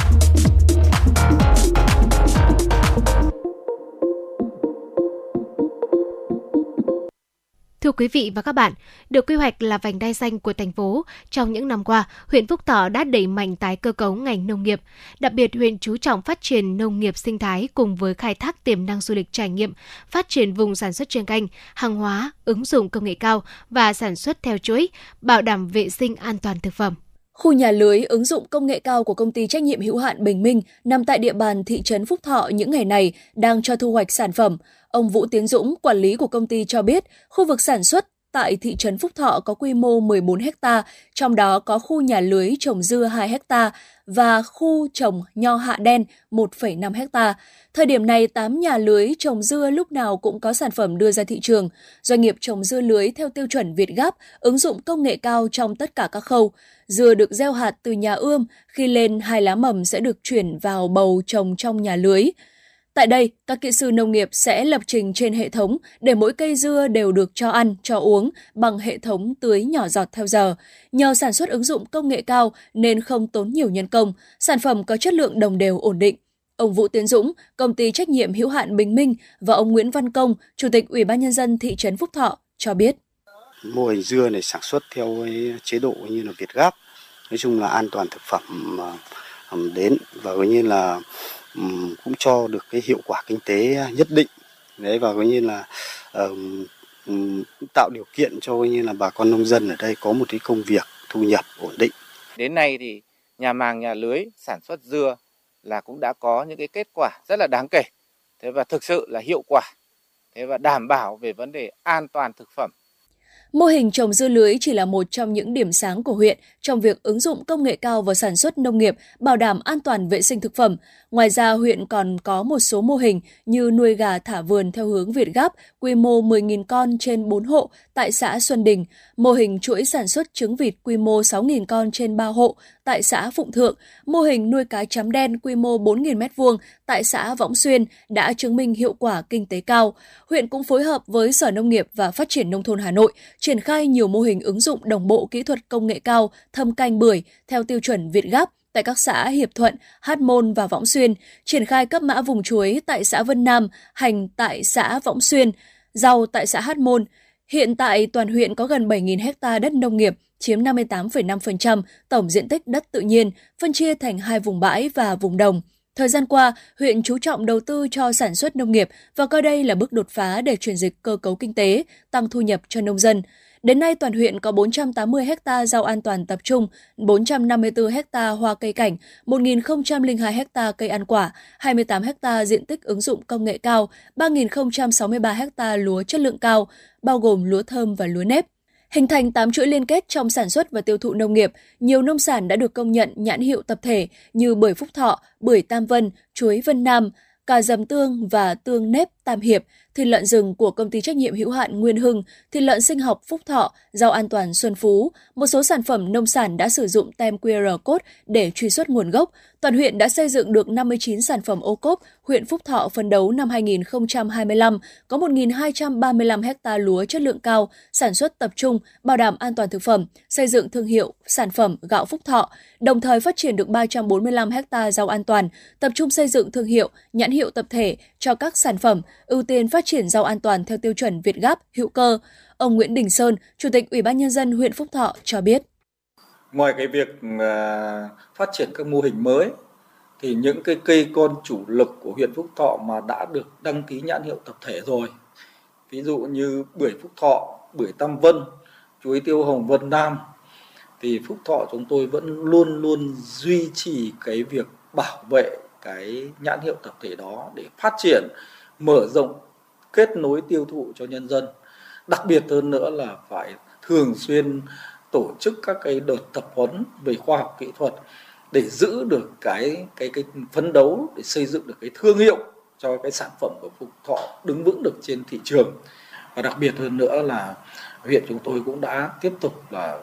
Thưa quý vị và các bạn, được quy hoạch là vành đai xanh của thành phố, trong những năm qua, huyện Phúc Thọ đã đẩy mạnh tái cơ cấu ngành nông nghiệp. Đặc biệt, huyện chú trọng phát triển nông nghiệp sinh thái cùng với khai thác tiềm năng du lịch trải nghiệm, phát triển vùng sản xuất chuyên canh, hàng hóa, ứng dụng công nghệ cao và sản xuất theo chuỗi, bảo đảm vệ sinh an toàn thực phẩm. Khu nhà lưới ứng dụng công nghệ cao của công ty trách nhiệm hữu hạn Bình Minh nằm tại địa bàn thị trấn Phúc Thọ những ngày này đang cho thu hoạch sản phẩm. Ông Vũ Tiến Dũng, quản lý của công ty cho biết, khu vực sản xuất tại thị trấn Phúc Thọ có quy mô 14 ha, trong đó có khu nhà lưới trồng dưa 2 ha và khu trồng nho hạ đen 1,5 ha. Thời điểm này, 8 nhà lưới trồng dưa lúc nào cũng có sản phẩm đưa ra thị trường. Doanh nghiệp trồng dưa lưới theo tiêu chuẩn Việt Gáp, ứng dụng công nghệ cao trong tất cả các khâu. Dưa được gieo hạt từ nhà ươm, khi lên hai lá mầm sẽ được chuyển vào bầu trồng trong nhà lưới. Tại đây, các kỹ sư nông nghiệp sẽ lập trình trên hệ thống để mỗi cây dưa đều được cho ăn, cho uống bằng hệ thống tưới nhỏ giọt theo giờ. Nhờ sản xuất ứng dụng công nghệ cao nên không tốn nhiều nhân công, sản phẩm có chất lượng đồng đều ổn định. Ông Vũ Tiến Dũng, công ty trách nhiệm hữu hạn Bình Minh và ông Nguyễn Văn Công, chủ tịch Ủy ban nhân dân thị trấn Phúc Thọ cho biết. Mô hình dưa này sản xuất theo chế độ như là Việt Gáp, nói chung là an toàn thực phẩm ờ, đến và coi như là Ừ, cũng cho được cái hiệu quả kinh tế nhất định đấy và coi như là uh, tạo điều kiện cho coi như là bà con nông dân ở đây có một cái công việc thu nhập ổn định. Đến nay thì nhà màng nhà lưới sản xuất dưa là cũng đã có những cái kết quả rất là đáng kể. Thế và thực sự là hiệu quả. Thế và đảm bảo về vấn đề an toàn thực phẩm Mô hình trồng dưa lưới chỉ là một trong những điểm sáng của huyện trong việc ứng dụng công nghệ cao vào sản xuất nông nghiệp, bảo đảm an toàn vệ sinh thực phẩm. Ngoài ra, huyện còn có một số mô hình như nuôi gà thả vườn theo hướng Việt Gáp, quy mô 10.000 con trên 4 hộ tại xã Xuân Đình, mô hình chuỗi sản xuất trứng vịt quy mô 6.000 con trên 3 hộ tại xã Phụng Thượng, mô hình nuôi cá chấm đen quy mô 4.000 m2 tại xã Võng Xuyên đã chứng minh hiệu quả kinh tế cao. Huyện cũng phối hợp với Sở Nông nghiệp và Phát triển Nông thôn Hà Nội triển khai nhiều mô hình ứng dụng đồng bộ kỹ thuật công nghệ cao thâm canh bưởi theo tiêu chuẩn Việt Gáp tại các xã Hiệp Thuận, Hát Môn và Võng Xuyên, triển khai cấp mã vùng chuối tại xã Vân Nam, hành tại xã Võng Xuyên, rau tại xã Hát Môn. Hiện tại toàn huyện có gần 7.000 ha đất nông nghiệp, chiếm 58,5% tổng diện tích đất tự nhiên, phân chia thành hai vùng bãi và vùng đồng. Thời gian qua, huyện chú trọng đầu tư cho sản xuất nông nghiệp và coi đây là bước đột phá để chuyển dịch cơ cấu kinh tế, tăng thu nhập cho nông dân. Đến nay, toàn huyện có 480 ha rau an toàn tập trung, 454 ha hoa cây cảnh, 1.002 ha cây ăn quả, 28 ha diện tích ứng dụng công nghệ cao, 3.063 ha lúa chất lượng cao, bao gồm lúa thơm và lúa nếp. Hình thành 8 chuỗi liên kết trong sản xuất và tiêu thụ nông nghiệp, nhiều nông sản đã được công nhận nhãn hiệu tập thể như bưởi Phúc Thọ, bưởi Tam Vân, chuối Vân Nam, cà dầm tương và tương nếp. Tam Hiệp, thịt lợn rừng của công ty trách nhiệm hữu hạn Nguyên Hưng, thịt lợn sinh học Phúc Thọ, rau an toàn Xuân Phú. Một số sản phẩm nông sản đã sử dụng tem QR code để truy xuất nguồn gốc. Toàn huyện đã xây dựng được 59 sản phẩm ô cốp. Huyện Phúc Thọ phấn đấu năm 2025 có 1.235 ha lúa chất lượng cao, sản xuất tập trung, bảo đảm an toàn thực phẩm, xây dựng thương hiệu sản phẩm gạo Phúc Thọ, đồng thời phát triển được 345 ha rau an toàn, tập trung xây dựng thương hiệu, nhãn hiệu tập thể cho các sản phẩm, ưu tiên phát triển rau an toàn theo tiêu chuẩn Việt Gáp, hữu cơ. Ông Nguyễn Đình Sơn, Chủ tịch Ủy ban Nhân dân huyện Phúc Thọ cho biết. Ngoài cái việc à, phát triển các mô hình mới, thì những cái cây con chủ lực của huyện Phúc Thọ mà đã được đăng ký nhãn hiệu tập thể rồi, ví dụ như bưởi Phúc Thọ, bưởi Tam Vân, chuối tiêu hồng Vân Nam, thì Phúc Thọ chúng tôi vẫn luôn luôn duy trì cái việc bảo vệ cái nhãn hiệu tập thể đó để phát triển mở rộng kết nối tiêu thụ cho nhân dân. Đặc biệt hơn nữa là phải thường xuyên tổ chức các cái đợt tập huấn về khoa học kỹ thuật để giữ được cái cái cái phấn đấu, để xây dựng được cái thương hiệu cho cái sản phẩm của Phục Thọ đứng vững được trên thị trường. Và đặc biệt hơn nữa là huyện chúng tôi cũng đã tiếp tục là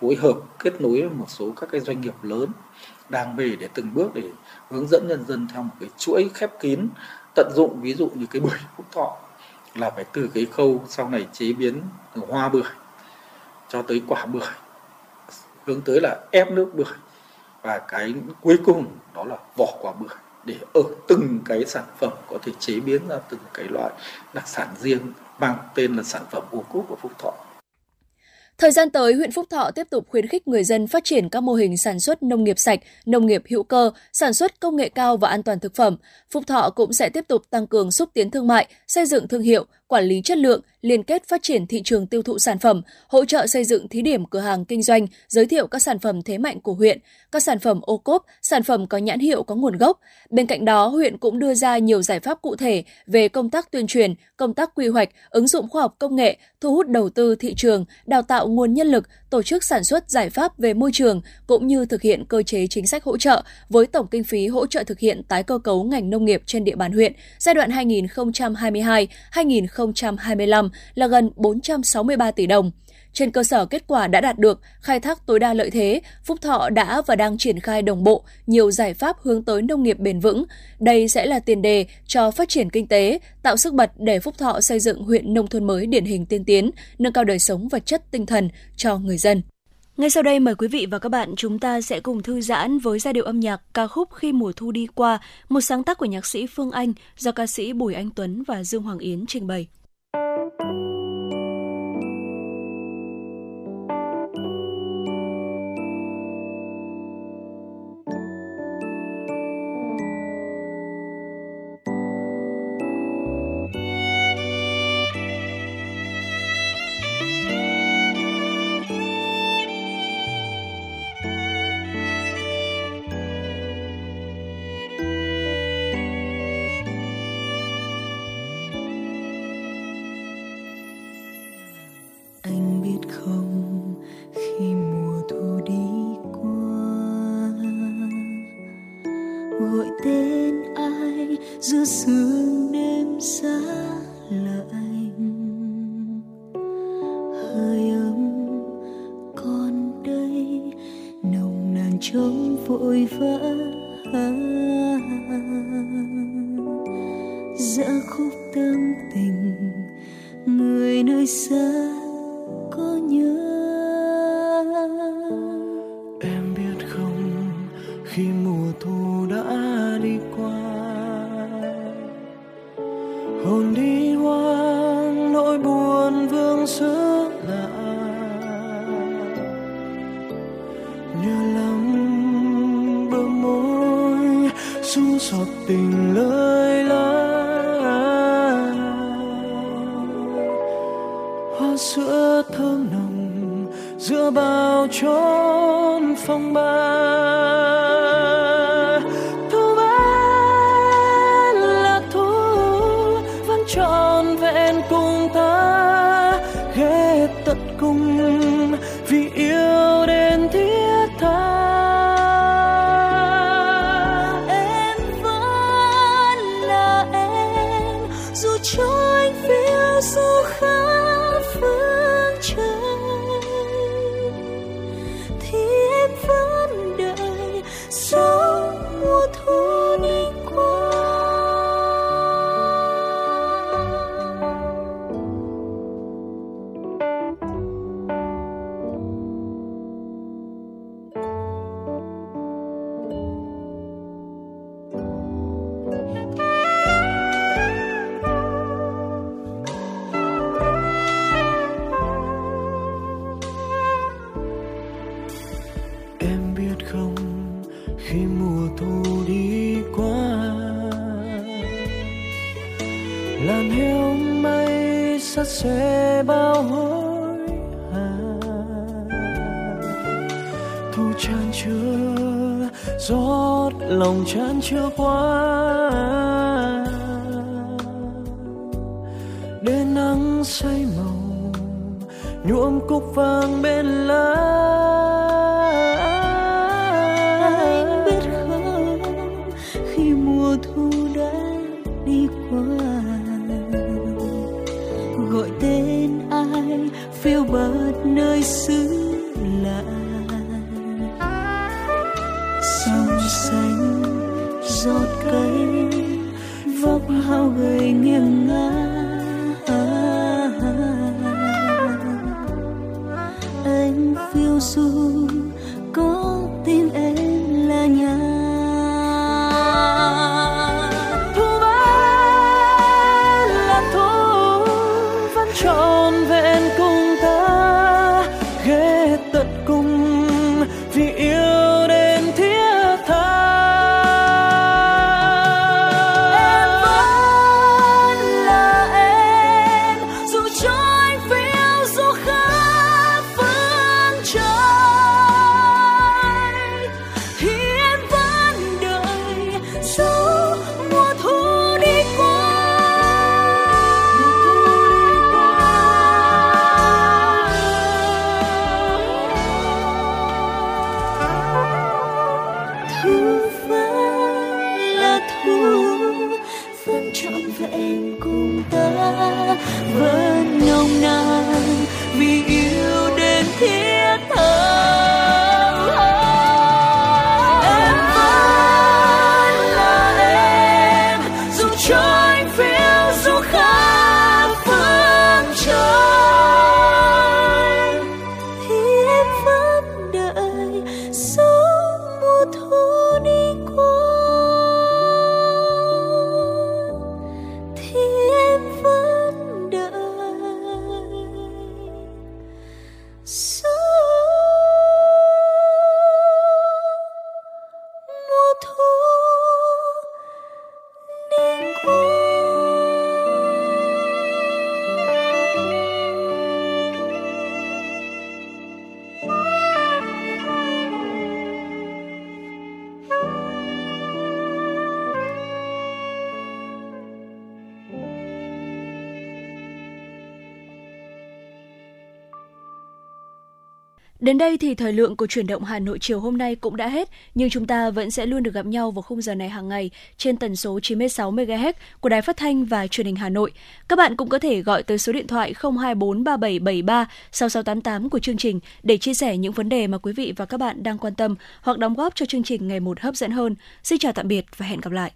phối hợp kết nối một số các cái doanh nghiệp lớn đang về để từng bước để hướng dẫn nhân dân theo một cái chuỗi khép kín, tận dụng ví dụ như cái bưởi phúc thọ là phải từ cái khâu sau này chế biến từ hoa bưởi cho tới quả bưởi, hướng tới là ép nước bưởi và cái cuối cùng đó là vỏ quả bưởi để ở từng cái sản phẩm có thể chế biến ra từng cái loại đặc sản riêng mang tên là sản phẩm ô cốp của Phúc Thọ. Thời gian tới, huyện Phúc Thọ tiếp tục khuyến khích người dân phát triển các mô hình sản xuất nông nghiệp sạch, nông nghiệp hữu cơ, sản xuất công nghệ cao và an toàn thực phẩm. Phúc Thọ cũng sẽ tiếp tục tăng cường xúc tiến thương mại, xây dựng thương hiệu, quản lý chất lượng, liên kết phát triển thị trường tiêu thụ sản phẩm, hỗ trợ xây dựng thí điểm cửa hàng kinh doanh, giới thiệu các sản phẩm thế mạnh của huyện, các sản phẩm ô cốp, sản phẩm có nhãn hiệu có nguồn gốc. Bên cạnh đó, huyện cũng đưa ra nhiều giải pháp cụ thể về công tác tuyên truyền, công tác quy hoạch, ứng dụng khoa học công nghệ, thu hút đầu tư thị trường, đào tạo nguồn nhân lực, tổ chức sản xuất giải pháp về môi trường cũng như thực hiện cơ chế chính sách hỗ trợ với tổng kinh phí hỗ trợ thực hiện tái cơ cấu ngành nông nghiệp trên địa bàn huyện giai đoạn 2025 là gần 463 tỷ đồng. Trên cơ sở kết quả đã đạt được, khai thác tối đa lợi thế, Phúc Thọ đã và đang triển khai đồng bộ nhiều giải pháp hướng tới nông nghiệp bền vững. Đây sẽ là tiền đề cho phát triển kinh tế, tạo sức bật để Phúc Thọ xây dựng huyện nông thôn mới điển hình tiên tiến, nâng cao đời sống vật chất tinh thần cho người dân. Ngay sau đây mời quý vị và các bạn chúng ta sẽ cùng thư giãn với giai điệu âm nhạc ca khúc Khi mùa thu đi qua, một sáng tác của nhạc sĩ Phương Anh do ca sĩ Bùi Anh Tuấn và Dương Hoàng Yến trình bày. Đây thì thời lượng của chuyển động Hà Nội chiều hôm nay cũng đã hết, nhưng chúng ta vẫn sẽ luôn được gặp nhau vào khung giờ này hàng ngày trên tần số 96 MHz của Đài Phát thanh và Truyền hình Hà Nội. Các bạn cũng có thể gọi tới số điện thoại 0243773 6688 của chương trình để chia sẻ những vấn đề mà quý vị và các bạn đang quan tâm hoặc đóng góp cho chương trình ngày một hấp dẫn hơn. Xin chào tạm biệt và hẹn gặp lại.